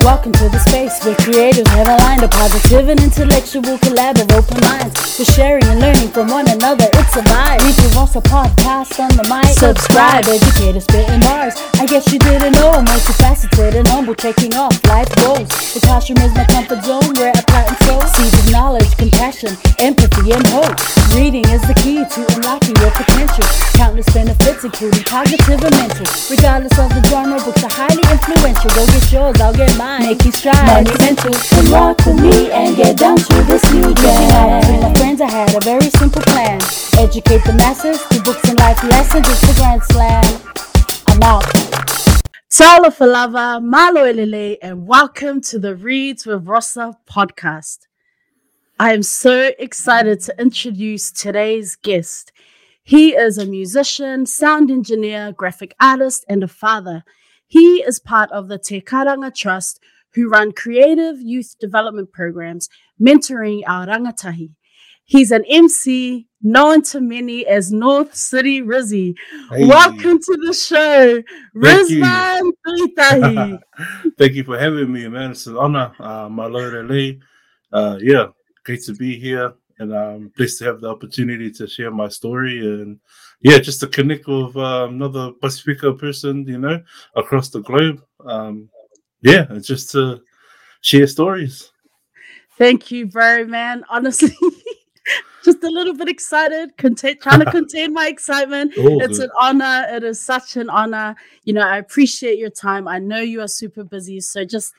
Welcome to the space where creators have aligned a positive and intellectual collab of open minds. For sharing and learning from one another, it's a vibe. We give us a podcast on the mic. Subscribe, educators spitting bars. I guess you didn't know I'm multifaceted and humble, taking off life goals. The classroom is my comfort zone where I plant and sow seeds of knowledge, compassion, empathy, and hope. Reading is the key to unlocking your potential. Countless benefits, including cognitive and mental. Regardless of the genre, books are highly influential. Go get yours, I'll get mine. Making strides, monumental. Come rock with me and get down to this new jam. With my friends, I had a very simple plan. Educate the masses through books and life lessons. It's a grand slam. I'm out. Tala Falava, Malo Elele, and welcome to the Reads with Rosa podcast. I am so excited to introduce today's guest. He is a musician, sound engineer, graphic artist, and a father. He is part of the Te Karanga Trust, who run creative youth development programs, mentoring our rangatahi. He's an MC, known to many as North City Rizzy. Hey. Welcome to the show, you. Tu'itahi. Thank you for having me, man. It's an honor, uh, my Lord LA. Uh, yeah, great to be here, and I'm blessed to have the opportunity to share my story and yeah, just to connect with uh, another Pacifica person, you know, across the globe. Um, yeah, just to share stories. Thank you, bro, man. Honestly, just a little bit excited, contain, trying to contain my excitement. It's good. an honor. It is such an honor. You know, I appreciate your time. I know you are super busy. So just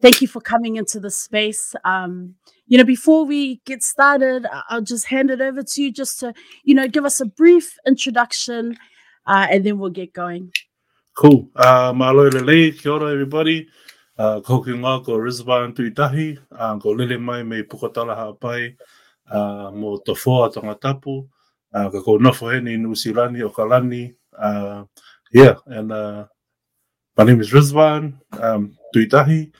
thank you for coming into the space. Um, you know, before we get started, I'll just hand it over to you just to, you know, give us a brief introduction uh, and then we'll get going. Cool. Uh, malo lele, kia ora everybody. Uh, ko ki ngā ko Rizvan Tu'itahi, uh, ko lele mai me Pukotala Hapai, uh, mo to whoa tonga tapu, uh, ka ko nofo heni o kalani. Uh, yeah, and uh, my name is Rizvan um, Tu'itahi,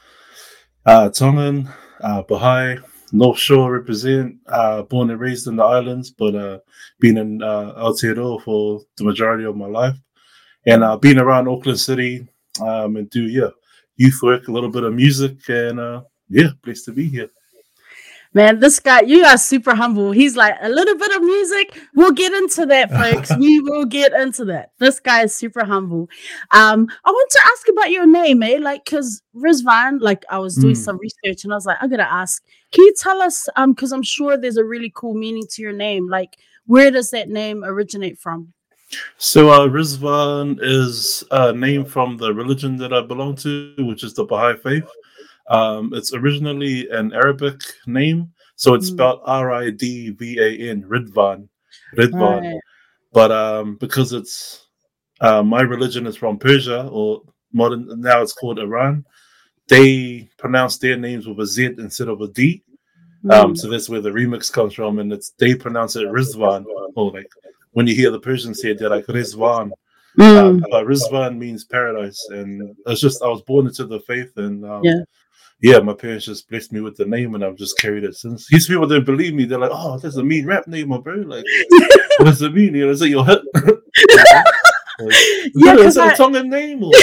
uh, Tongan, uh, Baha'i, North Shore represent, uh, born and raised in the islands, but uh, been in uh, Aotearoa for the majority of my life and uh, been around Auckland City um, and do yeah youth work, a little bit of music, and uh, yeah, blessed to be here. Man, this guy, you are super humble. He's like a little bit of music. We'll get into that, folks. we will get into that. This guy is super humble. Um, I want to ask about your name, eh? Like, cause Rizvan, like I was doing Mm. some research and I was like, I gotta ask, can you tell us? Um, because I'm sure there's a really cool meaning to your name. Like, where does that name originate from? So uh, Rizvan is a name from the religion that I belong to, which is the Baha'i faith. Um, it's originally an Arabic name, so it's Mm. spelled R I D V A N, Ridvan, Ridvan. Right. But um, because it's uh, my religion is from Persia, or modern now it's called Iran, they pronounce their names with a Z instead of a D. Um, Mm. so that's where the remix comes from, and it's they pronounce it Rizvan, or like when you hear the Persians say it, they're like Rizvan. Mm. Um, but Rizvan means paradise, and it's just I was born into the faith, and um, Yeah. Yeah, my parents just blessed me with the name, and I've just carried it since. These people didn't believe me; they're like, "Oh, that's a mean rap name, my bro. Like, what does it mean? You know, is it your hit? Like, Yeah, it a- 'cause is it a I- Tongan name? Or?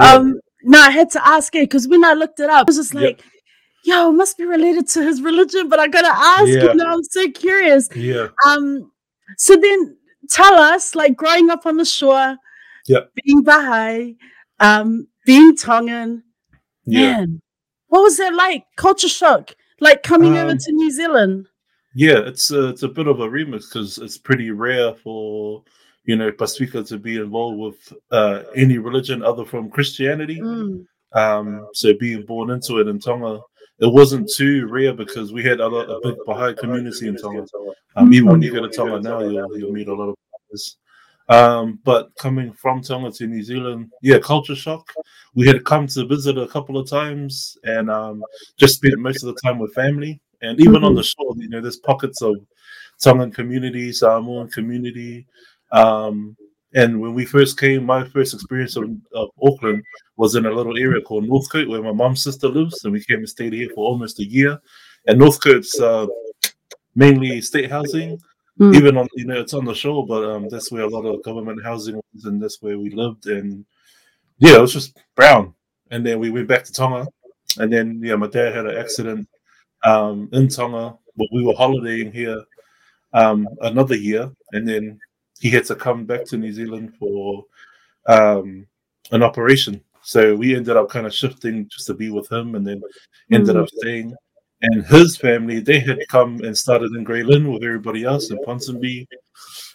Um, no, I had to ask it because when I looked it up, I was just Yeah. like, yo, it must be related to his religion, but I gotta ask, Yeah. you know, I'm so curious. yeah, Um, so then tell us, like growing up on the shore, Yep. being Baha'i, um, being Tongan, yeah. man, what was that like? Culture shock, like coming over Um, to New Zealand. Yeah, it's a, it's a bit of a remix because it's pretty rare for you know Pacifica to be involved with uh, any religion other from Christianity. Mm, Um, so being born into it in Tonga, it wasn't too rare because we had a, lot, a big Baha'i community in Tonga. Um, even when you go to Tonga now, you'll, you'll meet a lot of Baha'is. Um, but coming from Tonga to New Zealand, yeah, culture shock. We had come to visit a couple of times and um, just spent most of the time with family. And even on the shore, you know, there's pockets of Tongan community, Samoan community. Um, and when we first came, my first experience of, of Auckland was in a little area called Northcote, where my mom's sister lives, and we came and stayed here for almost a year. And Northcote's uh, mainly state housing, Mm. even on you know it's on the shore, but um, that's where a lot of government housing was, and that's where we lived. And yeah, it was just brown, and then we went back to Tonga, and then yeah, my dad had an accident um, in Tonga, but we were holidaying here um, another year, and then he had to come back to New Zealand for um, an operation. So we ended up kind of shifting just to be with him, and then ended mm. up staying. And his family, they had come and started in Grey Lynn with everybody else in Ponsonby.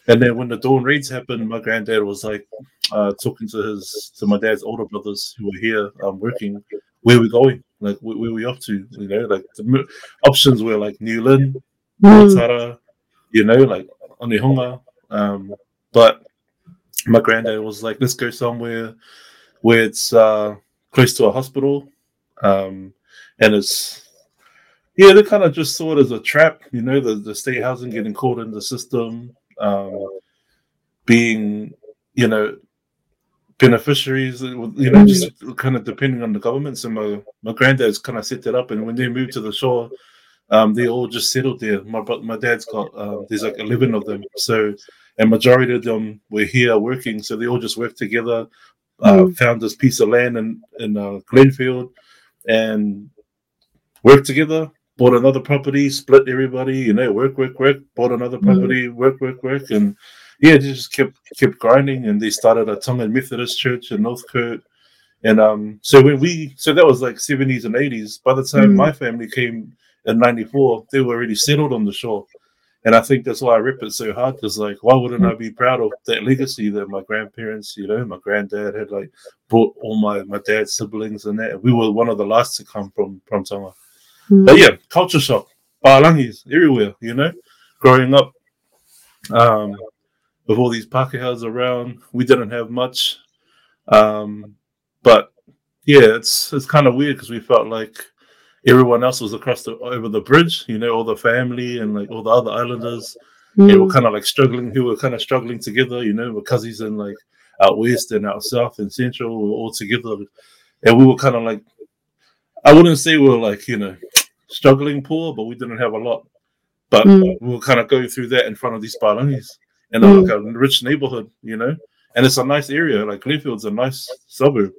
And then when the dawn raids happened, my granddad was like uh, talking to his to my dad's older brothers who were here um, working. Where are we going? Like where, where are we off to? You know, like the options were like New Lynn, mm. you know, like Onehunga. Um, but my granddad was like, let's go somewhere where it's uh, close to a hospital, um, and it's yeah, they kind of just saw it as a trap, you know, the, the state housing getting caught in the system, um, being, you know, beneficiaries, you know, just kind of depending on the government. So my, my granddad's kind of set that up, and when they moved to the shore, um, they all just settled there. My my dad's got uh, there's like eleven of them, so and majority of them were here working, so they all just worked together uh, mm. found this piece of land in in uh, Glenfield, and worked together. Bought another property, split everybody. You know, work, work, work. Bought another mm. property, mm. work, work, work, and yeah, they just kept kept grinding. And they started a Tongan Methodist church in North Northcote. And um, so when we, so that was like seventies and eighties. By the time mm. my family came in '94, they were already settled on the shore. And I think that's why I rip it so hard because, like, why wouldn't I be proud of that legacy that my grandparents, you know, my granddad had like brought all my my dad's siblings and that. We were one of the last to come from from Tonga. Mm. But yeah, culture shock, Palangis everywhere, you know. Growing up, um, with all these Pakehas around, we didn't have much. Um, but yeah, it's it's kind of weird because we felt like everyone else was across the over the bridge. You know, all the family and like all the other islanders. Mm. They were kind of like struggling. Who were kind of struggling together. You know, because he's in like out west and out south and central, we were all together, and we were kind of like, I wouldn't say we are like you know struggling poor, but we didn't have a lot. But mm. we were kind of going through that in front of these Palangis and mm. like a rich neighborhood, you know. And it's a nice area. Like Glenfield's a nice suburb.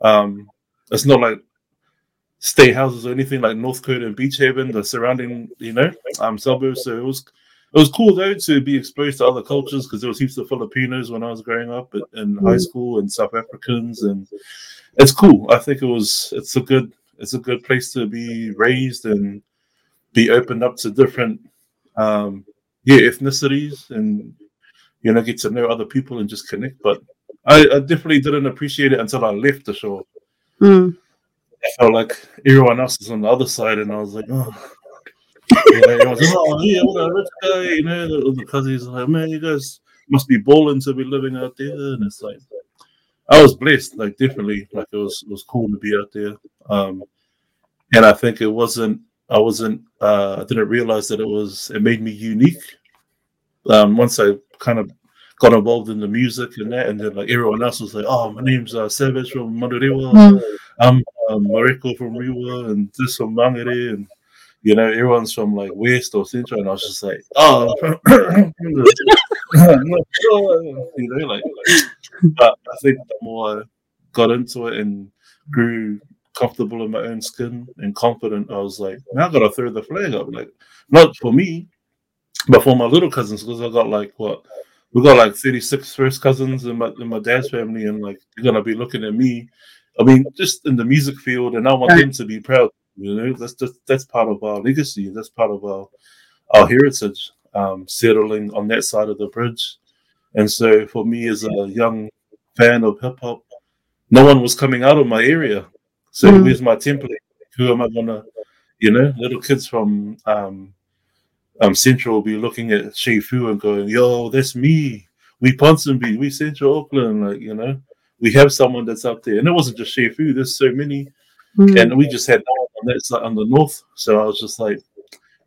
Um, it's not like state houses or anything like Northcote and Beach Haven, the surrounding, you know, um, suburbs. So it was it was cool though to be exposed to other cultures because there was heaps of Filipinos when I was growing up in high mm. school and South Africans, and it's cool. I think it was it's a good it's a good place to be raised and be opened up to different um yeah ethnicities and you know get to know other people and just connect. But I, I definitely didn't appreciate it until I left the shore. Mm. I felt like everyone else was on the other side, and I was like, oh. yeah, everyone's like, oh yeah, what a rich guy, you know, because he's like, man, you guys must be balling to be living out there, and it's like, I was blessed, like definitely, like it was it was cool to be out there, um, and I think it wasn't, I wasn't, uh, I didn't realize that it was, it made me unique. Um, once I kind of got involved in the music and that, and then like everyone else was like, "Oh, my name's uh, Savage from Manurewa. Mm. I'm um, Mariko from Rewa, and this from Mangere, and you know everyone's from like West or Central." And I was just like, "Oh, you know, like." But I think the more I got into it and grew comfortable in my own skin and confident, I was like, "Now I gotta throw the flag up." Like, not for me, but for my little cousins, because I got like what we got like 36 first cousins in my in my dad's family, and like they're gonna be looking at me. I mean, just in the music field, and I want them to be proud. You know, that's just that's part of our legacy. That's part of our our heritage. Um, settling on that side of the bridge, and so for me as a young fan of hip hop, no one was coming out of my area. So mm. where's my template? Who am I gonna, you know, little kids from um, um, Central will be looking at Che Fu and going, "Yo, that's me. We Ponsonby, we Central Auckland. Like you know, we have someone that's up there." And it wasn't just Che Fu. There's so many, mm-hmm. and we just had no on that side on the north. So I was just like,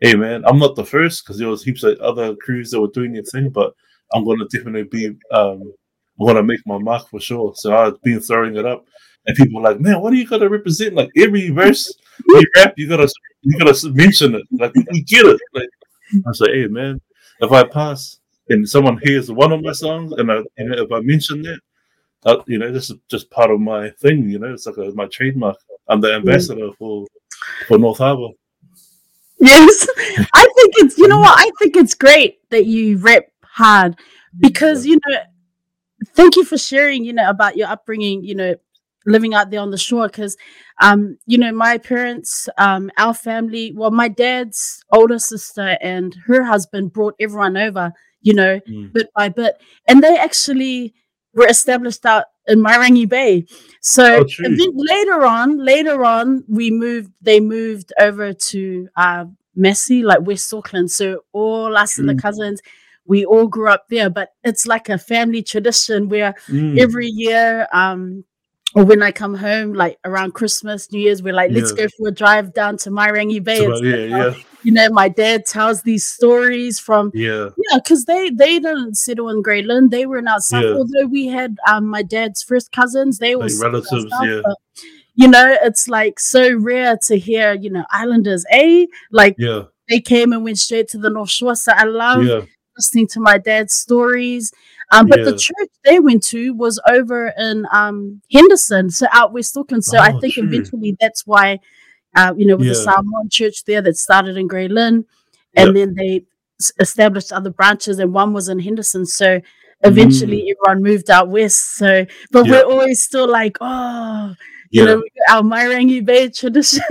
"Hey, man, I'm not the first because there was heaps of other crews that were doing their thing, but I'm going to definitely be. Um, I'm going to make my mark for sure." So I've been throwing it up. And people like, man, what are you gonna represent? Like every verse you rap, you gotta you gotta mention it. Like we get it. Like I say, hey man, if I pass and someone hears one of my songs and I, if I mention that, uh, you know, this is just part of my thing. You know, it's like a, my trademark. I'm the ambassador for for North Harbour. Yes, I think it's you know what I think it's great that you rap hard because you know. Thank you for sharing. You know about your upbringing. You know, living out there on the shore because um you know my parents um our family well my dad's older sister and her husband brought everyone over you know mm. bit by bit and they actually were established out in Mairangi Bay. So oh, then later on, later on, we moved. They moved over to uh, like West Auckland. So all us mm. and the mm. cousins, we all grew up there. But it's like a family tradition where mm. every year, um, or when I come home, like around Christmas, New Year's, we're like, let's yeah. go for a drive down to Mairangi Bay. About, yeah, yeah. You know, my dad tells these stories from yeah, yeah, because they they didn't settle in Grey Lynn. They were in outside. Yeah. Although we had um my dad's first cousins, they were like relatives. yeah. But, you know, it's like so rare to hear, you know, Islanders, eh? Like yeah. they came and went straight to the North Shore. So I love listening to my dad's stories. Um, but yeah. the church they went to was over in um, Henderson, so out West Auckland. So oh, I think true. eventually that's why, uh, you know, with yeah. the Samoan church there that started in Grey Lynn, and yep. then they established other branches, and one was in Henderson. So eventually mm. everyone moved out west. So, but yep. we're always still like, oh, yeah. you know, our Mairangi Bay tradition.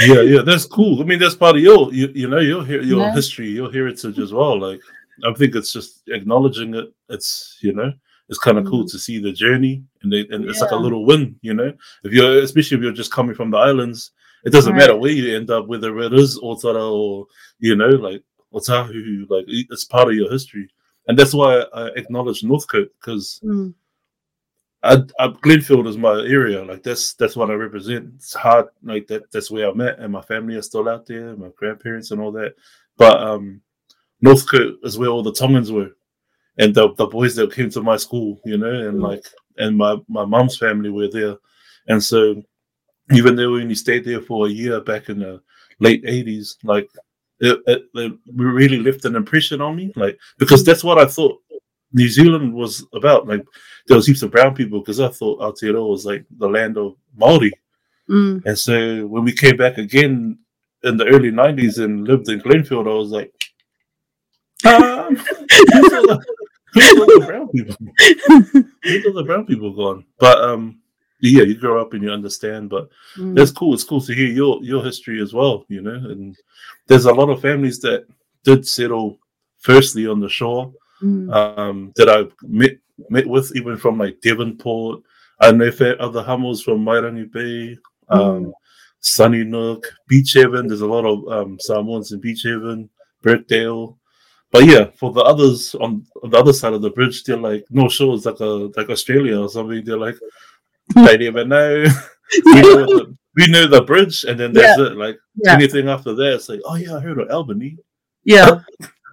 yeah, yeah, that's cool. I mean, that's part of your, you, you know, your your yeah. history, your heritage as well. Like, I think it's just acknowledging it. It's you know, it's kind of mm. cool to see the journey, and, they, and yeah. it's like a little win. You know, if you're especially if you're just coming from the islands, it doesn't right. matter where you end up, whether it is Otara or you know, like Otahu, like it's part of your history, and that's why I acknowledge Northcote because. Mm. I, I, Glenfield is my area. Like that's that's what I represent. It's hard. Like that. That's where I met, and my family are still out there. My grandparents and all that. But um, Northcote is where all the Tongans were, and the the boys that came to my school, you know, and like and my my mom's family were there, and so even though we only stayed there for a year back in the late '80s, like it, it, it really left an impression on me, like because that's what I thought New Zealand was about. Like there was heaps of brown people because I thought Aotearoa was like the land of Maori, mm. and so when we came back again in the early '90s and lived in Glenfield, I was like, um, who's all the, the brown people? Who's all the brown people gone? But um, yeah, you grow up and you understand. But mm. that's cool. It's cool to hear your your history as well. You know, and there's a lot of families that did settle firstly on the shore mm. um, that I've met met with, even from like Devonport. I know other Hamels from Mairangi Bay, um, mm. Sunny Nook, Beach Haven. There's a lot of um, Samoans in Beach Haven, Birkdale. But yeah, for the others on, on the other side of the bridge, they're like, no, it's like a like Australia or something. They're like, they even know. we, know the, we know the bridge, and then that's yeah. it. Like yeah. anything after that, it's like, oh yeah, I heard of Albany. Yeah.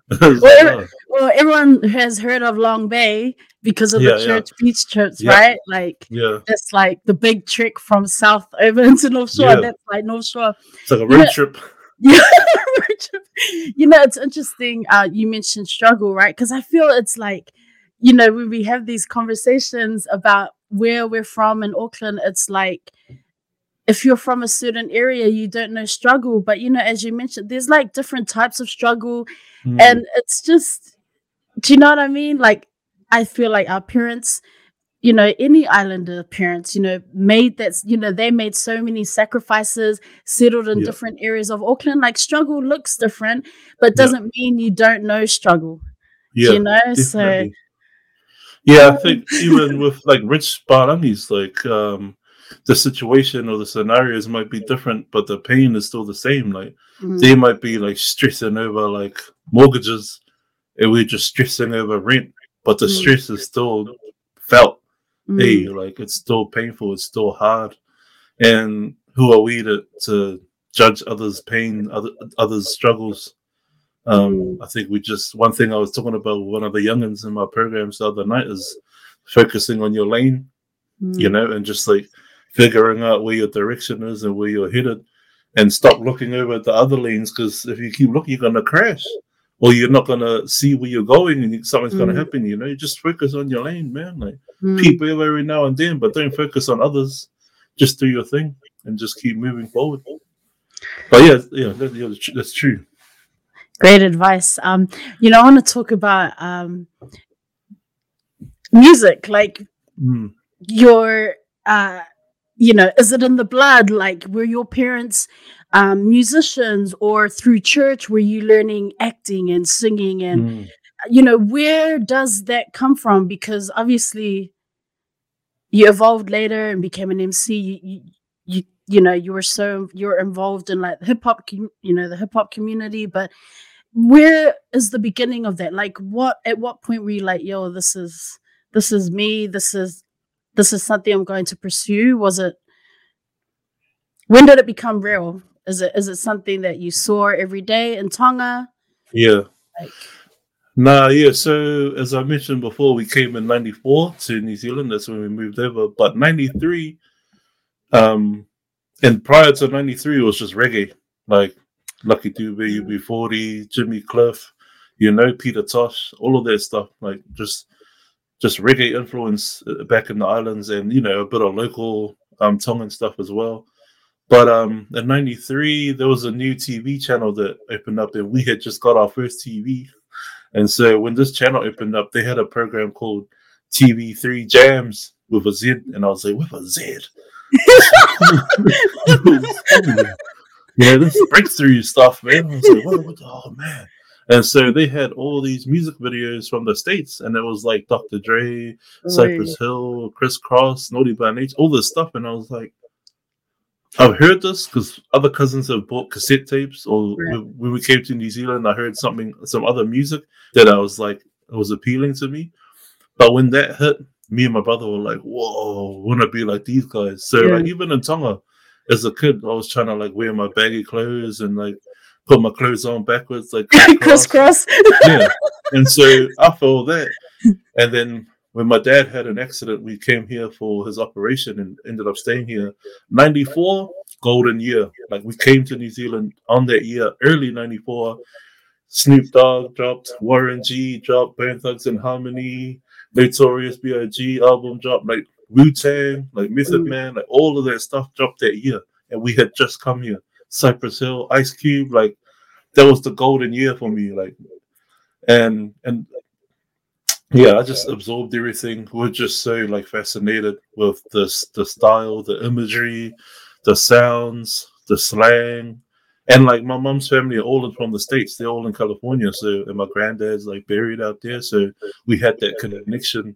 well, well, everyone has heard of Long Bay because of yeah, the church, beach church, right? Like, yeah, it's like the big trick from south over into North Shore. That's like North Shore. It's like a road trip. Yeah, you know, it's interesting. Uh, you mentioned struggle, right? Because I feel it's like, you know, when we have these conversations about where we're from in Auckland, it's like if you're from a certain area, you don't know struggle. But you know, as you mentioned, there's like different types of struggle, mm. and it's just, do you know what I mean? Like, I feel like our parents you know, any islander parents, you know, made that, you know, they made so many sacrifices, settled in yeah. different areas of Auckland. Like struggle looks different, but doesn't yeah. mean you don't know struggle. Yeah. You know, definitely. so. Yeah, I think even with like rich Parangis, like um, the situation or the scenarios might be different, but the pain is still the same. Like mm-hmm. they might be like stressing over like mortgages, and we're just stressing over rent, but the mm-hmm. stress is still felt mm. hey, like it's still painful, it's still hard, and who are we to to judge others' pain, other others' struggles? Um, mm. I think we just one thing I was talking about with one of the youngins in my programs the other night is focusing on your lane, mm. you know, and just like figuring out where your direction is and where you're headed, and stop looking over at the other lanes because if you keep looking, you're gonna crash. Or you're not gonna see where you're going and something's Mm. gonna happen. You know, you just focus on your lane, man. Like Mm. people every now and then, but don't focus on others. Just do your thing and just keep moving forward. But yeah, yeah, that, yeah that's that's true. Great advice. Um, you know, I want to talk about um music, like Mm. your uh you know is it in the blood? Like were your parents um musicians or through church were you learning acting and singing and Mm. you know where does that come from? Because obviously you evolved later and became an mc you you you, you know you were so you're involved in like hip hop com- you know the hip hop community but where is the beginning of that? Like what at what point were you like yo this is this is me this is this is something i'm going to pursue was it when did it become real is it is it something that you saw every day in tonga Yeah. like Nah, yeah. So as I mentioned before, we came in '94 to New Zealand. That's when we moved over. But '93, um, and prior to '93, it was just reggae, like Lucky Dube, UB40, Jimmy Cliff, you know, Peter Tosh, all of that stuff. Like just just reggae influence uh, back in the islands, and you know, a bit of local um Tongan stuff as well. But um, in '93, there was a new TV channel that opened up, and we had just got our first TV. And so when this channel opened up, they had a program called TV3 Jams with a Z, and I was like, with a Z. yeah, this breakthrough stuff, man. I was like, what, what, oh man. And so they had all these music videos from the States, and it was like Dr. Dre, Cypress Hill, Kris Kross, Naughty by Nature, all this stuff. And I was like, I've heard this because other cousins have bought cassette tapes, or Right. when- we came to New Zealand, I heard something, some other music that I was like, it was appealing to me. But when that hit, me and my brother were like, "Whoa, want to be like these guys?" So Yeah. like even in Tonga, as a kid, I was trying to like wear my baggy clothes and like put my clothes on backwards, like crisscross yeah. And so after all that, and then when my dad had an accident, we came here for his operation and ended up staying here. 94, golden year. Like we came to New Zealand on that year, early 94. Snoop Dogg dropped, Warren G dropped, Bone Thugs and Harmony, Notorious B.I.G. album dropped, like Wu Tang, like Method Mm. Man, like all of that stuff dropped that year. And we had just come here. Cypress Hill, Ice Cube, like that was the golden year for me. Like and and yeah, I just absorbed everything. We're just so like fascinated with this the style, the imagery, the sounds, the slang. And like my mom's family are all in from the States, they're all in California. So and my granddad's like buried out there. So we had that connection.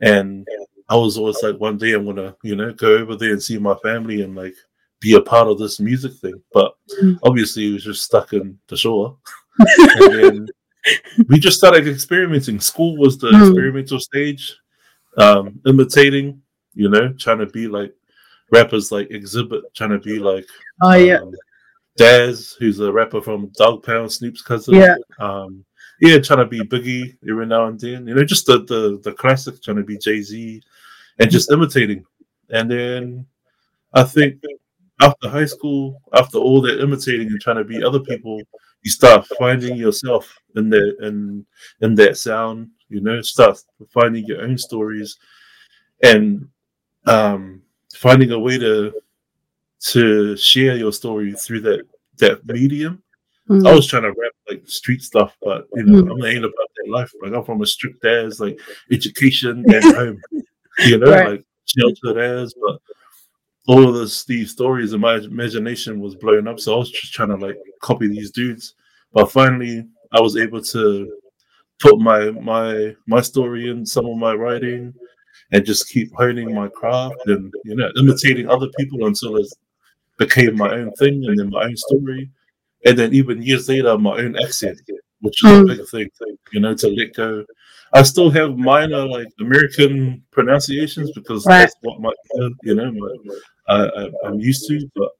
And I was always like one day I'm gonna, you know, go over there and see my family and like be a part of this music thing. But Mm. obviously he was just stuck in the shore. and then we just started experimenting. School was the Mm. experimental stage, um, imitating, you know, trying to be like rappers like Xzibit, trying to be like oh yeah um, Daz, who's a rapper from Dogg Pound, Snoop's cousin. Yeah. Um, yeah, trying to be Biggie every now and then. You know, just the the, the classic, trying to be Jay Z, and just imitating. And then I think after high school, after all that imitating and trying to be other people, you start finding yourself in that in in that sound. You know, start finding your own stories, and um, finding a way to to share your story through that that medium. Mm. I was trying to rap like street stuff, but you know, Mm. I'm not ain't about that life. Like I'm from a strict as like education and home, you know, Right. like sheltered as, but all of this these stories in my imagination was blowing up. So I was just trying to like copy these dudes. But finally I was able to put my my my story in some of my writing and just keep honing my craft and you know imitating other people until it became my own thing and then my own story and then even years later my own accent which is Mm. a big thing you know to let go i still have minor like american pronunciations because Right. that's what my you know my, I, i'm used to but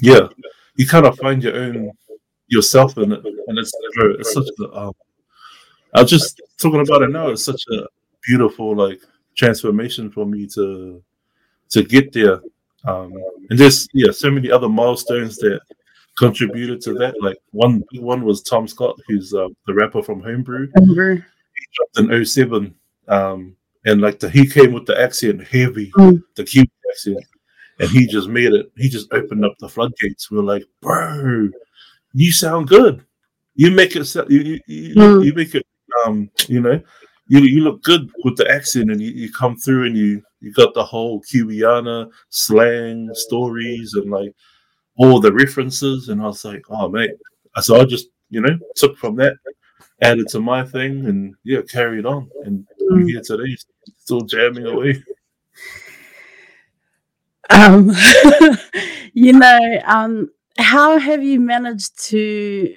yeah you kind of find your own yourself in it and it's, it's such a um, i was just talking about it now it's such a beautiful like transformation for me to to get there um and there's yeah so many other milestones that contributed to that. Like one one was Tom Scott, who's uh, the rapper from Homebrew. Homebrew. He dropped in 07. Um, and like the he came with the accent heavy, mm. the cute accent, and he just made it. He just opened up the floodgates. We are like, bro, you sound good. You make it. You you, mm. you make it. Um, you know, you you look good with the accent, and you, you come through, and you you got the whole Kiwiana slang stories, and like all the references. And I was like, oh mate. So I just you know took from that, added to my thing, and yeah, carried on. And mm. here today, still jamming away. Um, you know, um, how have you managed to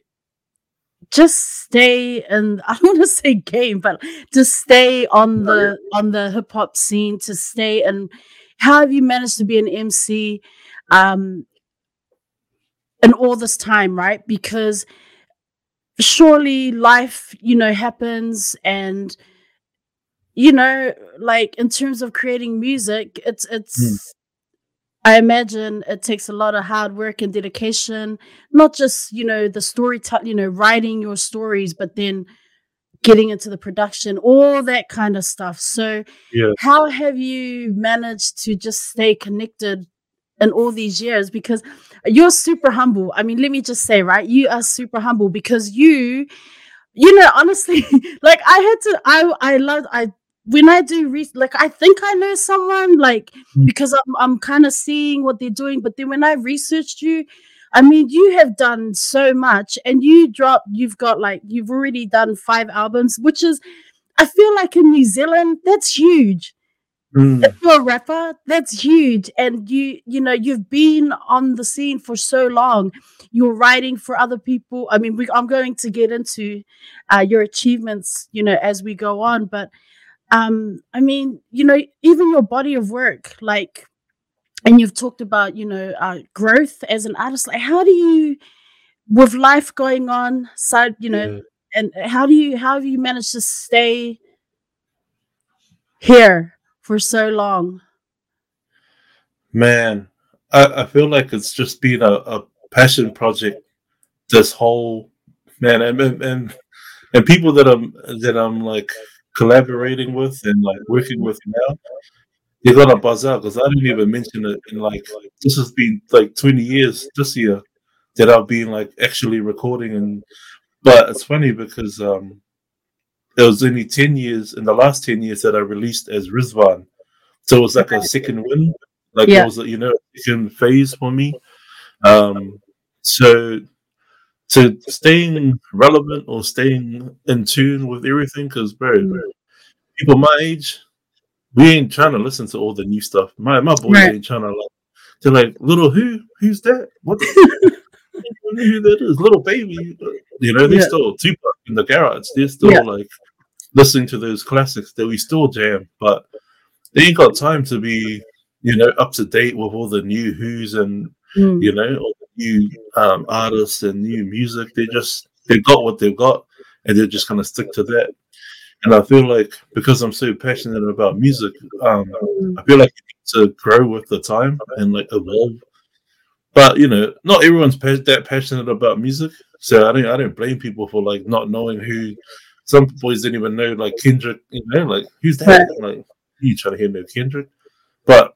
just stay and I don't want to say game, but to stay on the on the hip hop scene, to stay and how have you managed to be an MC um in all this time, right? Because surely life, you know, happens and you know, like in terms of creating music, it's it's mm. I imagine it takes a lot of hard work and dedication, not just, you know, the story, t- you know, writing your stories, but then getting into the production, all that kind of stuff. So, yeah. how have you managed to just stay connected in all these years? Because you're super humble. I mean, let me just say, right? You are super humble because you, you know, honestly, like I had to, I, I love, I when I do re- like I think I know someone like mm. because I'm I'm kind of seeing what they're doing, but then when I researched you, I mean you have done so much and you drop you've got like you've already done five albums, which is I feel like in New Zealand that's huge. Mm. If you're a rapper, that's huge, and you you know you've been on the scene for so long. You're writing for other people. I mean, we, I'm going to get into uh, your achievements, you know, as we go on, but um i mean you know even your body of work like and you've talked about you know uh, growth as an artist like how do you with life going on side you know yeah. and how do you how have you managed to stay here for so long man i, I feel like it's just been a, a passion project this whole man and, and and people that i'm that i'm like collaborating with and like working with now, you're gonna buzz out because I didn't even mention it in like this has been like 20 years this year that I've been like actually recording and but it's funny because um it was only 10 years in the last 10 years that I released as Rizvan. So it was like a second win. Like yeah. it was you know second phase for me. Um so to staying relevant or staying in tune with everything. Because, bro, mm. people my age, we ain't trying to listen to all the new stuff. My my boys right. ain't trying to like. They're like, little who? Who's that? What? who that is? Little baby. You know, they're yeah. still Tupac in the garage. They're still yeah. like listening to those classics that we still jam, but they ain't got time to be, you know, up to date with all the new who's and mm. you know all new um, artists and new music. They just they got what they've got, and they're just gonna stick to that. And I feel like because I'm so passionate about music, um, I feel like to grow with the time and like evolve. But you know, not everyone's that passionate about music, so I don't I don't blame people for like not knowing who. Some boys didn't even know like Kendrick, you know, like who's that? Like you trying to hear no Kendrick, but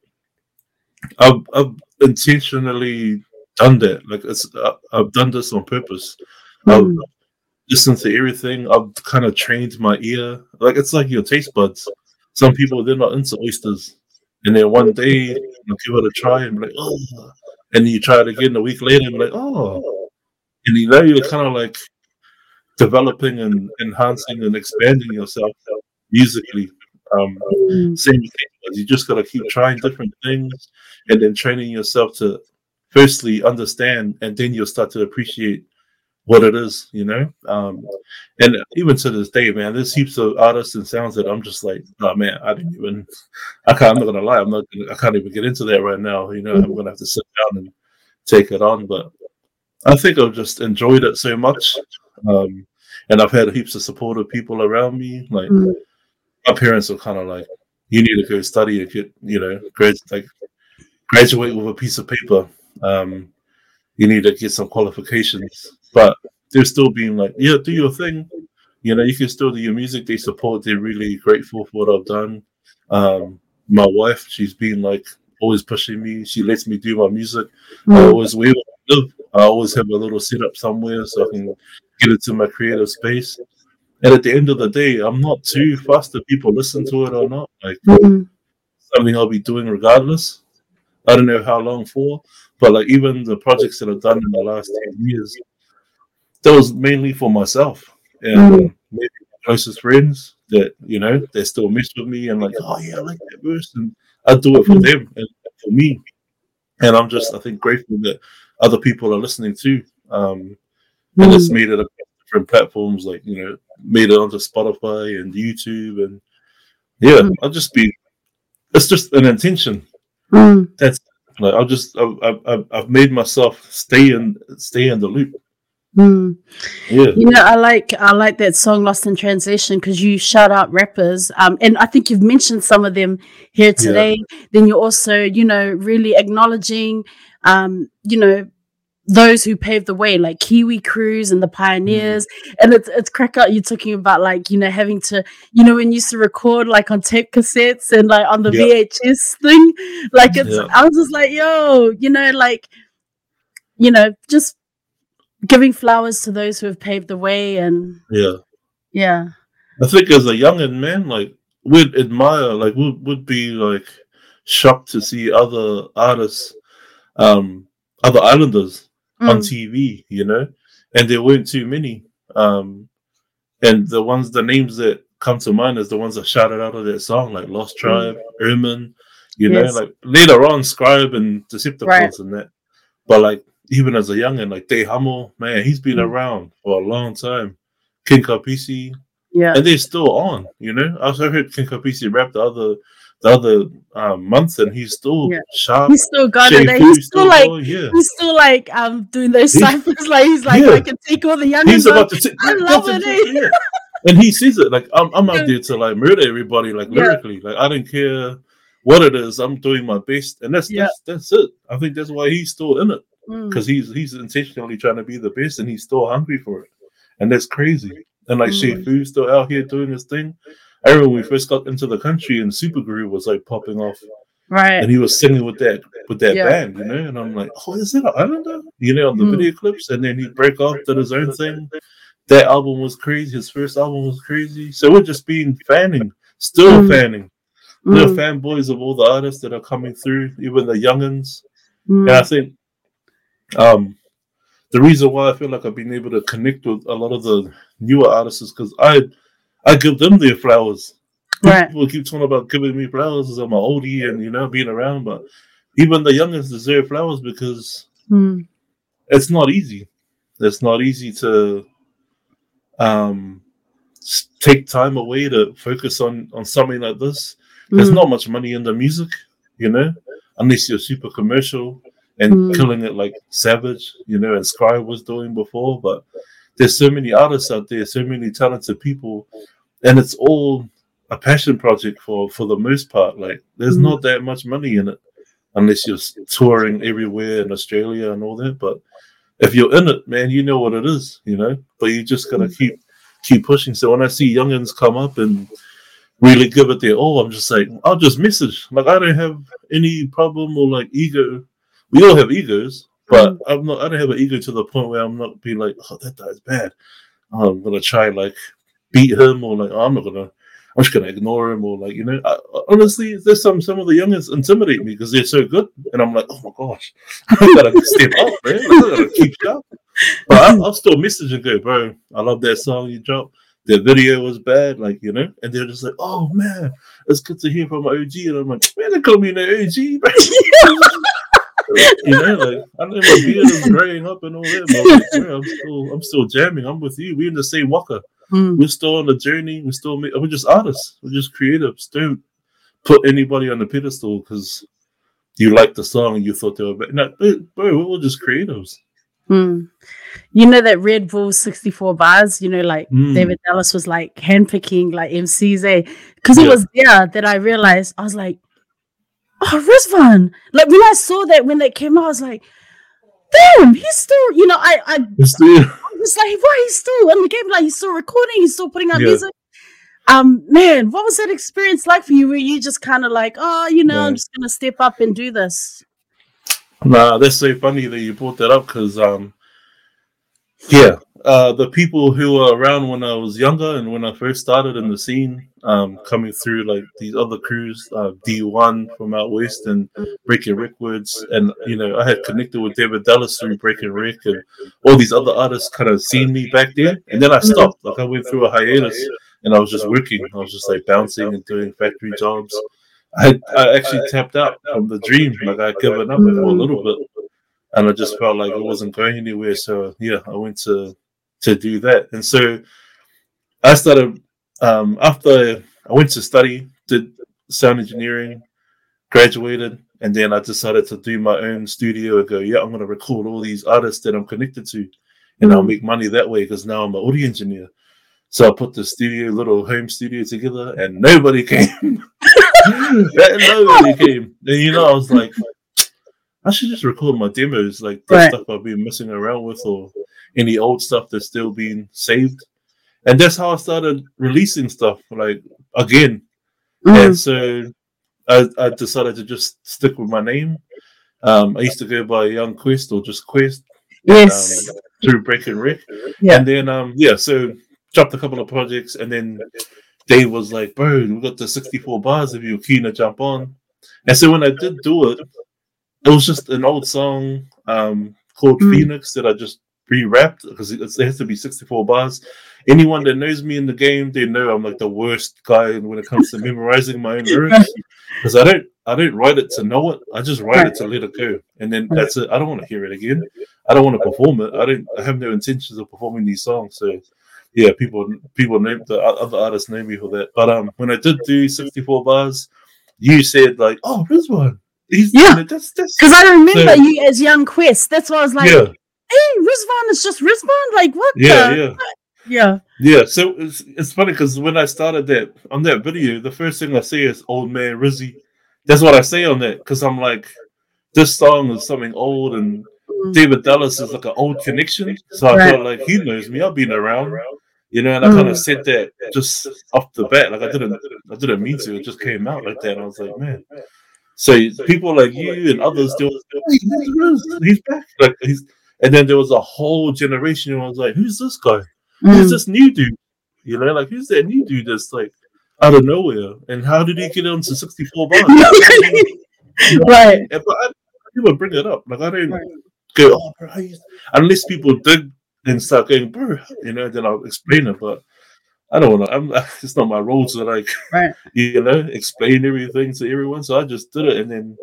I've, I've intentionally done that. Like it's, uh, I've done this on purpose. Mm. I've listened to everything. I've kind of trained my ear. Like it's like your taste buds. Some people they're not into oysters, and then one day you give it a try and be like, oh, and you try it again a week later and be like, oh, and you know you're kind of like developing and enhancing and expanding yourself musically. Um, mm. Same thing. You just gotta keep trying different things and then training yourself to firstly understand and then you'll start to appreciate what it is, you know. Um, and even to this day, man, there's heaps of artists and sounds that I'm just like, oh man, I didn't even. I can't. I'm not gonna lie. I'm not. Gonna, I can't even get into that right now. You know, I'm gonna have to sit down and take it on. But I think I've just enjoyed it so much, um, and I've had heaps of supportive people around me. Like mm. my parents are kind of like, you need to go study and get, you know, grad like graduate with a piece of paper um, you need to get some qualifications. But they're still being like, yeah, do your thing. You know, you can still do your music. They support. They're really grateful for what I've done. Um, my wife, she's been like always pushing me. She lets me do my music. Mm. I always where I live. I always have a little setup somewhere so I can get into my creative space. And at the end of the day, I'm not too fast if people listen to it or not. Like mm. something I'll be doing regardless. I don't know how long for, but like even the projects that I've done in the last 10 years, that was mainly for myself and mm. maybe my closest friends that, you know, they still mess with me and like, oh yeah, I like that verse. And I do it for mm. them and for me. And I'm just, I think, grateful that other people are listening too. Um, and it's mm. made it across different platforms, like, you know, made it onto Spotify and YouTube. And yeah, mm. I'll just be, it's just an intention Mm. That's like I'll just I've, I've, I've made myself stay in stay in the loop. Mm. Yeah, you know, I like I like that song "Lost in Translation" because you shout out rappers, um, and I think you've mentioned some of them here today. Yeah. Then you're also, you know, really acknowledging, um, you know, those who paved the way, like Kiwi Crews and the pioneers. Mm. And it's it's crack out You're talking about like, you know, having to, you know, when you used to record like on tape cassettes and like on the VHS thing. Like it's I was just like, yo, you know, like, you know, just giving flowers to those who have paved the way and Yeah. Yeah. I think as a youngin man, like we'd admire, like we would be like shocked to see other artists, um, other islanders mm. on TV, you know, and there weren't too many. Um, and the ones, the names that come to mind is the ones that shouted out of that song, like Lost mm. Tribe, mm. You yes. know, like later on, Scribe and Deceptikonz right. and that. But like even as a young and like Dei Hamo, man, he's been mm. around for a long time. King Kapisi, yeah, and they're still on. You know, I also heard King Kapisi rap the other the other um, month, and he's still yeah. sharp. He's still got it. He's, still, still like yeah. he's still like um doing those ciphers. Like he's like yeah. I can take all the young. He's about to take. I love it. Yeah. and he sees it like I'm. I'm out there to like murder everybody like lyrically. Like I don't care what it is. I'm doing my best, and that's that's that's it. I think that's why he's still in it because mm. he's he's intentionally trying to be the best, and he's still hungry for it, and that's crazy. And like mm. Shay still out here doing his thing. I remember when we first got into the country and Supergroove was like popping off. Right. And he was singing with that with that yeah. band, you know, and I'm like, oh, is it an Islander? You know, on the mm. video clips, and then he break off did his own thing. That album was crazy. His first album was crazy. So we're just being fanning, still mm. fanning. We're mm. fanboys of all the artists that are coming through, even the youngins. Mm. And I think um the reason why I feel like I've been able to connect with a lot of the newer artists is because I I give them their flowers. Right. People keep talking about giving me flowers as I'm an oldie and you know being around, but even the youngest deserve flowers because mm. it's not easy. It's not easy to um take time away to focus on on something like this. There's mm. not much money in the music, you know, unless you're super commercial and mm. killing it like Savage, you know, and Sky was doing before. But there's so many artists out there, so many talented people and it's all a passion project for for the most part. Like there's mm. not that much money in it unless you're touring everywhere in Australia and all that. But if you're in it, man, you know what it is, you know. But you just gotta mm. keep keep pushing. So when I see youngins come up and really give it their all, I'm just like, I'll just message. Like I don't have any problem or like ego. We all have egos, but mm. I'm not. I don't have an ego to the point where I'm not being like, oh, that guy's bad. I'm gonna try like beat him or like oh, I'm not gonna I'm just gonna ignore him or like you know I, honestly there's some some of the youngest intimidate me because they're so good and I'm like oh my gosh I gotta step up man I gotta keep up but I, will still message and go bro I love that song you dropped the video was bad like you know and they're just like oh man it's good to hear from my OG and I'm like man they call me an OG bro. you know, like I beard is graying up and all that, but like, I'm still I'm still jamming. I'm with you. We're in the same walker. Mm. We're still on the journey. We're still we're just artists. We're just creatives. Don't put anybody on the pedestal because you liked the song and you thought they were better. No, bro, we're just creatives. Mm. You know that Red Bull 64 bars, you know, like mm. David Dallas was like handpicking like MCs, eh? Because yeah. it was there that I realized I was like, oh, Rizvan. Like when I saw that when that came out, I was like, damn, he's still, you know, I, I, Still, I'm just like, why he's still in the game? Like, he's still recording, he's still putting out Yeah. music. Um, man, what was that experience like for you? Where you just kind of like, oh, you know, I'm just gonna step up and do this. Nah, that's so funny that you brought that up because, um, yeah, uh, the people who were around when I was younger and when I first started in the scene, um, coming through like these other crews, uh, D1 from out west and Breaking Records, and you know, I had connected with David Dallas through Breaking Rick and all these other artists kind of seen me back then, and then I stopped. Like I went through a hiatus and I was just working. I was just like bouncing and doing factory jobs. I I actually tapped out from the dream. Like I'd given up for a little bit, and I just felt like it wasn't going anywhere. So yeah, I went to to do that, and so I started um, after I went to study, did sound engineering, graduated, and then I decided to do my own studio and go, yeah, I'm going to record all these artists that I'm connected to, and I'll Mm. make money that way because now I'm an audio engineer. So I put the studio, little home studio together, and nobody came. Nobody came. And you know, I was like, I should just record my demos, like the Right. stuff I've been messing around with, or any old stuff that's still being saved. And that's how I started releasing stuff, like again. Mm. And so I, I decided to just stick with my name. Um, I used to go by Young Quest or just Quest Yes. um, through Break and Rick. Yeah. And then um yeah, so dropped a couple of projects and then Dave was like, Bro, we got the 64 bars if you're keen to jump on. And so when I did do it, it was just an old song um called Mm. Phoenix that I just re-rapped because it, it has to be 64 bars. Anyone that knows me in the game, they know I'm like the worst guy when it comes to memorizing my own lyrics. Because I don't I don't write it to know it. I just write it to let it go. And then that's it. I don't want to hear it again. I don't want to perform it. I don't. I have no intentions of performing these songs. So, yeah, people people name the other artists know me for that. But um, when I did do sixty four bars, you said like, "Oh, this one, he's Yeah. that's that's Because I remember So- you as young Quest. That's why I was like, yeah, hey, Rizván is just Rizván. Like, what? yeah, the? yeah." yeah. Yeah, so it's, it's funny because when I started that on that video, the first thing I say is "Old Man Rizzy." That's what I say on that because I'm like, this song is something old, and Mm. David Dallas is like an old connection. So I Right. felt like he knows me. I've been around, you know, and I kind Mm. of said that just off the bat. Like I didn't, I didn't mean to. It just came out like that. And I was like, man. So people like you and others, "Hey, he's back. Like he's, and then there was a whole generation who was like, who's this guy? Who's Mm. this new dude? You know, like who's that new dude that's like out of nowhere? And how did he get onto 64 bars? right. And, but I, people bring it up. Like I don't Right. go, oh, bro, how you-" unless people dig and start going, bro, you know, then I'll explain it. But I don't want to. I'm. It's not my role to like, Right. you know, explain everything to everyone. So I just did it, and then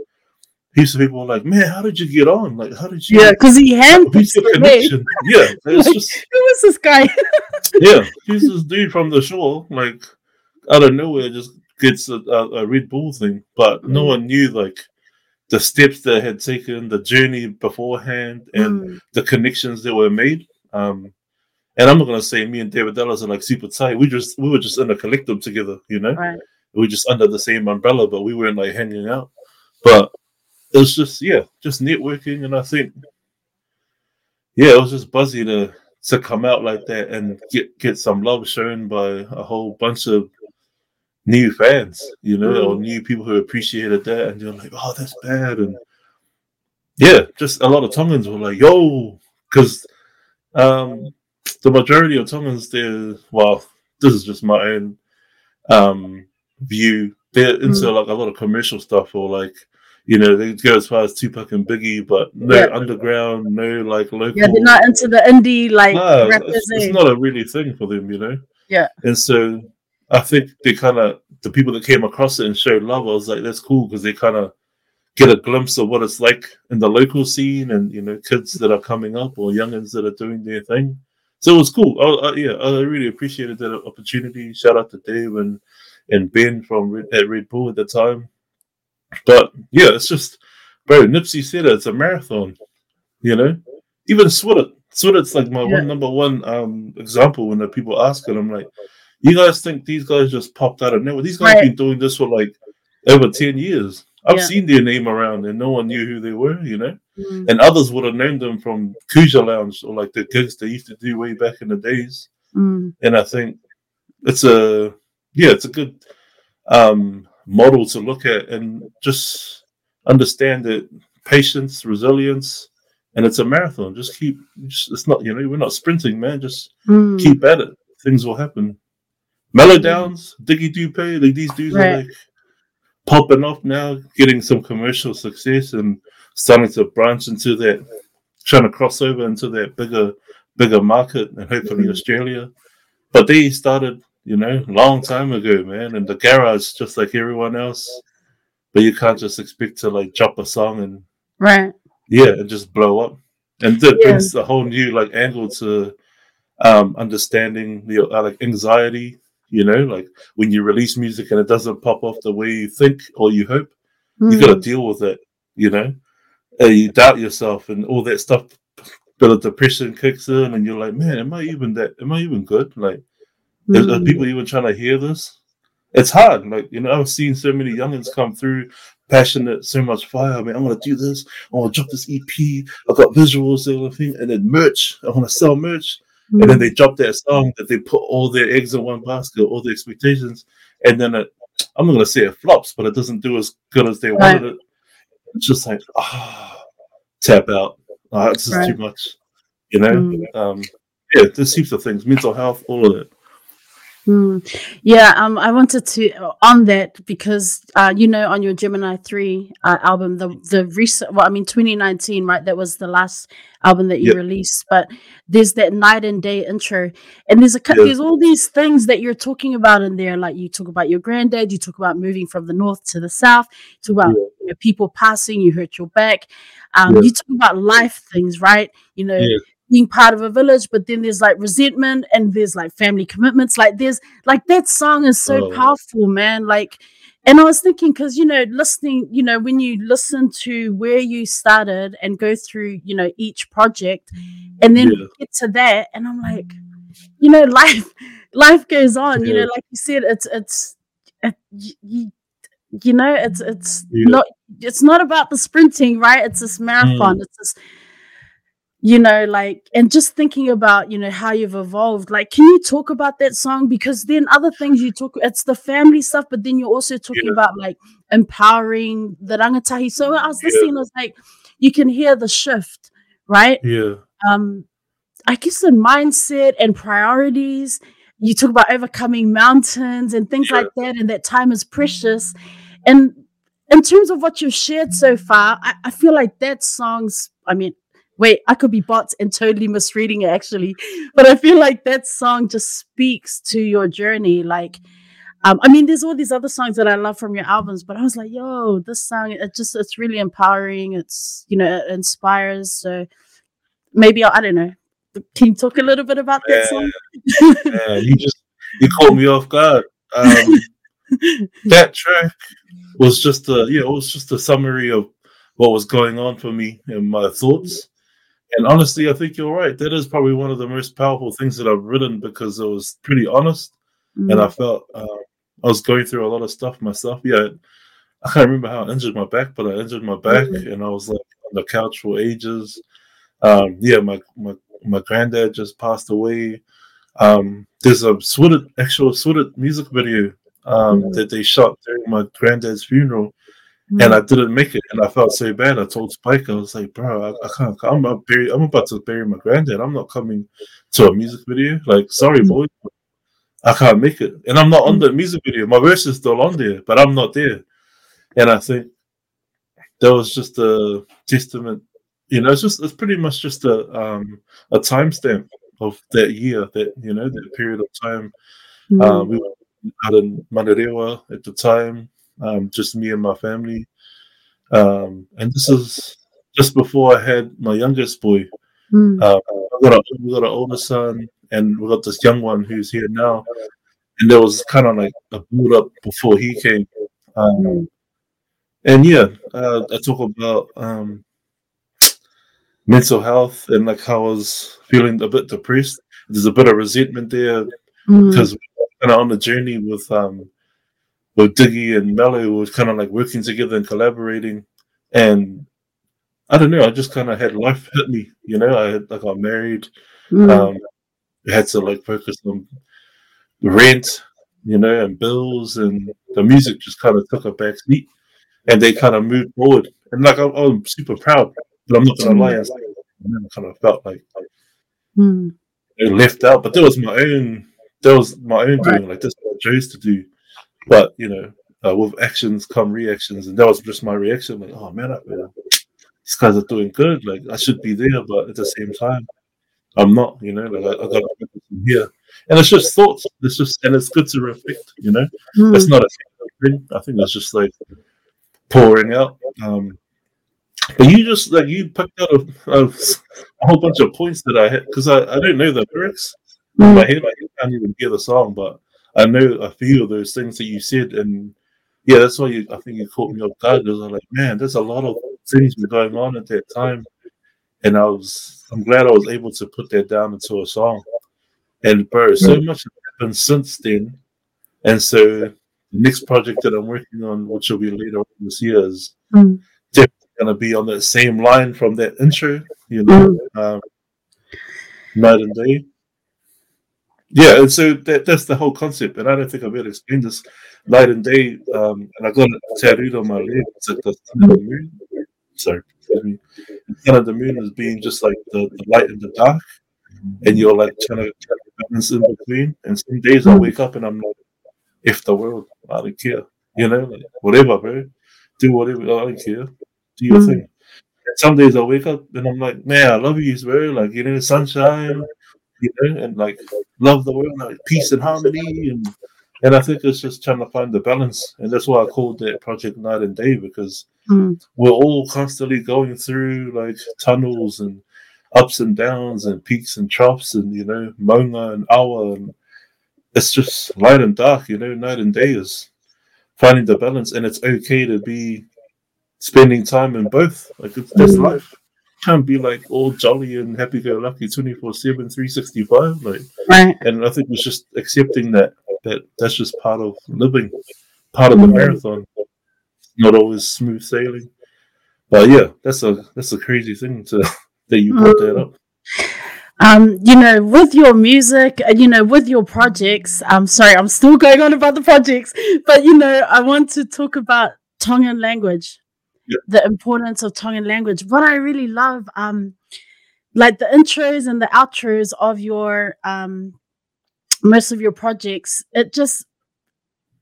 heaps of people were like, man, how did you get on? Like, how did you? Yeah, because he had your the way. connection? Yeah, it's Like, just Who is this guy? yeah, he's this dude from the shore, like out of nowhere, just gets a, a, a Red Bull thing, but no Mm. one knew like the steps they had taken, the journey beforehand, and Mm. the connections that were made. Um, and I'm not gonna say me and David Dallas are like super tight. We just we were just in a collective together, you know. Right. We were just under the same umbrella, but we weren't like hanging out. But it was just yeah, just networking, and I think yeah, it was just buzzy to to come out like that and get get some love shown by a whole bunch of new fans, you know, or new people who appreciated that, and you're like, oh, that's bad, and yeah, just a lot of Tongans were like, yo, because um, the majority of Tongans, they're well, this is just my own um view. They're into like a lot of commercial stuff, or like you know, they go as far as Tupac and Biggie, but no Yeah. underground, no like local. Yeah, they're not into the indie like No, it's, it's not a really thing for them, you know. Yeah. And so I think they kind of the people that came across it and showed love. I was like, that's cool because they kind of get a glimpse of what it's like in the local scene, and you know, kids that are coming up or youngins that are doing their thing. So it was cool. I, I, yeah, I really appreciated that opportunity. Shout out to Dave and and Ben from Red, at Red Bull at the time. But yeah, it's just, bro. Nipsey said it, it's a marathon. You know, even SWIDT. SWIDT's like my Yeah. one number one um example when the people ask it. I'm like, you guys think these guys just popped out of nowhere? These guys Right. been doing this for like over ten years. I've Yeah. seen their name around and no one knew who they were, you know. Mm. And others would have known them from Khuja Lounge or like the gigs they used to do way back in the days. Mm. And I think it's a yeah, it's a good um model to look at and just understand that patience, resilience, and it's a marathon. Just keep just, it's not, you know, we're not sprinting, man. Just Mm. keep at it. Things will happen. Melodownz, Diggy Dupé, like these dudes Right. are like popping off now, getting some commercial success and starting to branch into that, trying to cross over into that bigger, bigger market and hopefully Mhm. Australia. But they started, you know, long time ago, man, in the garage, just like everyone else. But you can't just expect to like drop a song and Right. yeah, and just blow up. And that Yeah. brings a whole new like angle to um understanding the uh, like anxiety, you know, like when you release music and it doesn't pop off the way you think or you hope, you gotta Mm. deal with it, you know. Uh, you doubt yourself and all that stuff But the depression kicks in and you're like, man, am I even that am I even good? Like is- are Mm. people even trying to hear this? It's hard. Like, you know, I've seen so many youngins come through passionate, so much fire. I mean, I want to do this. I want to drop this EP. I've got visuals and everything. And then merch. I want to sell merch. And then Mm. they drop that song that they put all their eggs in one basket, all the expectations. And then it, I'm not going to say it flops, but it doesn't do as good as they Right. wanted it. It's just like, ah, tap out. Ah, this is too much. You know? Mm. Um, yeah, there's heaps of things. Mental health, all of it. Mm. Yeah, um, I wanted to on that because uh, you know, on your Gemini three uh, album, the the recent, well, I mean, 2019, right? That was the last album that you Yep. released, but there's that night and day intro, and there's a Yeah. there's all these things that you're talking about in there, like you talk about your granddad, you talk about moving from the north to the south, you talk about Yeah. you know, people passing, you hurt your back, um, you talk about life things, right? You know. Being part of a village, but then there's like resentment and there's like family commitments. Like there's like that song is so Oh. powerful, man. Like, and I was thinking because you know, listening, you know, when you listen to where you started and go through, you know, each project, and then Yeah. get to that, and I'm like, you know, life, life goes on. You know, like you said, it's it's, it, you, you know, it's it's Yeah. not it's not about the sprinting, right? It's this Mm. marathon. It's this you know like and just thinking about you know how you've evolved like can you talk about that song because then other things you talk it's the family stuff but then you're also talking Yeah. about like empowering the rangatahi so i was Yeah. listening I was like you can hear the shift right Yeah. um i guess the mindset and priorities you talk about overcoming mountains and things Yeah. like that and that time is precious and in terms of what you've shared so far i, I feel like that song's i mean wait i could be bots and totally misreading it actually but i feel like that song just speaks to your journey like um, I mean, there's all these other songs that I love from your albums, but I was like, yo, this song, it just, it's really empowering. It's, you know, it inspires. So maybe, I, I don't know. Can you talk a little bit about that song? Yeah, you just you caught me off guard. Um, that track was just a, you know, it was just a summary of what was going on for me and my thoughts. And honestly, I think you're right. That is probably one of the most powerful things that I've written because it was pretty honest, and I felt uh, I was going through a lot of stuff myself. Yeah, I can't remember how I injured my back, but I injured my back, Mhm. and I was like on the couch for ages. Um, yeah, my my my granddad just passed away. Um, there's a SWIDT, actual SWIDT music video um, Mhm. that they shot during my granddad's funeral, Mm. and I didn't make it, and I felt so bad. I told Spike, I was like, "Bro, I, I can't. I'm about, bury, I'm about to bury my granddad. I'm not coming to a music video. Like, sorry, Mhm. boy, I can't make it, and I'm not on the music video. My verse is still on there, but I'm not there." And I think that was just a testament. You know, it's just it's pretty much just a um a timestamp of that year, that you know, that period of time. Mm. Uh, we were out in Manurewa at the time, um, just me and my family. Um, and this is just before I had my youngest boy. Mm. Uh, we got a we got an older son, and we got this young one who's here now. And there was kind of like a build up before he came. Um, Mm. and yeah, uh, I talk about um, mental health and like how I was feeling a bit depressed. There's a bit of resentment there Mm. because we're kind of on the journey with um with Diggy and Mello was kind of like working together and collaborating, and I don't know, I just kind of had life hit me, you know. I had, I got married, mm. um, I had to like focus on rent, you know, and bills, and the music just kind of took a back seat, and they kind of moved forward. And like I'm, I'm super proud, but I'm not gonna lie, I kind of felt like, like mm. left out. But there was my own, there was my own doing. Like this, what I chose to do. But you know, uh, with actions come reactions, and that was just my reaction. Like, oh man, I, man these guys are doing good. Like I should be there, but at the same time, I'm not. You know, like I, I got to be here, and it's just thoughts. It's just and it's good to reflect. You know, mm. it's not a thing. I think it's just like pouring out. Um, but you just like you picked out a, a, a whole bunch of points that I had because I, I don't know the lyrics mm. my head. I can't even hear the song, but I know a few of those things that you said, and yeah, that's why you, I think you caught me off guard because I'm like, man, there's a lot of things were going on at that time, and I was I'm glad I was able to put that down into a song. And bro, so much has happened since then, and so the next project that I'm working on, which will be later on this year, is mm. definitely gonna be on that same line from that intro, you know, mm. um, night and day. Yeah, and so that, that's the whole concept, and I don't think I've ever explained this night and day. Um, and I got it tattooed on my leg. It's like the moon sorry, me. Kind of the moon as being just like the, the light and the dark, and you're like trying to, trying to balance in between. And some days I wake up and I'm like, if the world, I don't care, you know, like, whatever, bro, do whatever, I don't care, do your mm. thing. And some days I wake up and I'm like, man, I love you, bro, like you know, sunshine, you know, and like love the world, like peace and harmony, and and I think it's just trying to find the balance, and that's why I called that project Night and Day because mm. we're all constantly going through like tunnels and ups and downs and peaks and troughs and you know maunga and awa and it's just light and dark, you know, night and day is finding the balance, and it's okay to be spending time in both. Like it's, that's mm. life. Can't be like all jolly and happy go lucky 24 7, 365. Like, right. and I think it's just accepting that that that's just part of living, part of the mm-hmm. marathon. Not always smooth sailing, but yeah, that's a that's a crazy thing to that you brought that up. Um, you know, with your music, uh, you know, with your projects. I'm sorry, I'm still going on about the projects, but you know, I want to talk about Tongan language, yeah. the importance of Tongan language. What I really love, um, like the intros and the outros of your um most of your projects, it just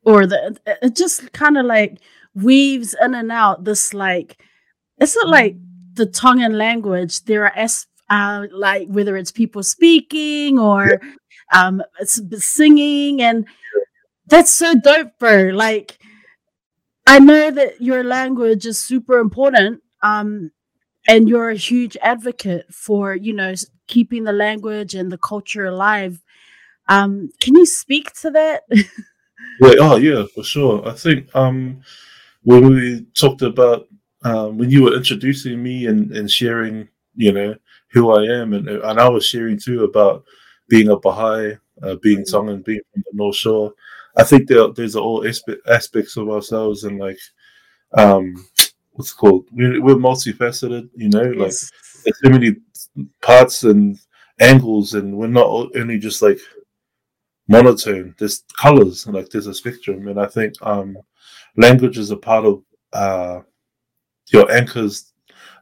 or the it just kind of like weaves in and out this like it's not like the Tongan language. There are s uh, like whether it's people speaking or um it's singing and that's so dope bro like i know that your language is super important um and you're a huge advocate for you know keeping the language and the culture alive um, can you speak to that? yeah, oh yeah, for sure. I think um, when we talked about um, when you were introducing me and, and sharing, you know, who I am, and and I was sharing too about being a Baha'i, uh, being Tongan, being from the North Shore. I think there, there's all aspects of ourselves and like um, what's called we're, we're multifaceted, you know, like yes. there's so many parts and angles, and we're not only just like monotone. There's colors, like there's a spectrum, and I think um, language is a part of uh, your anchors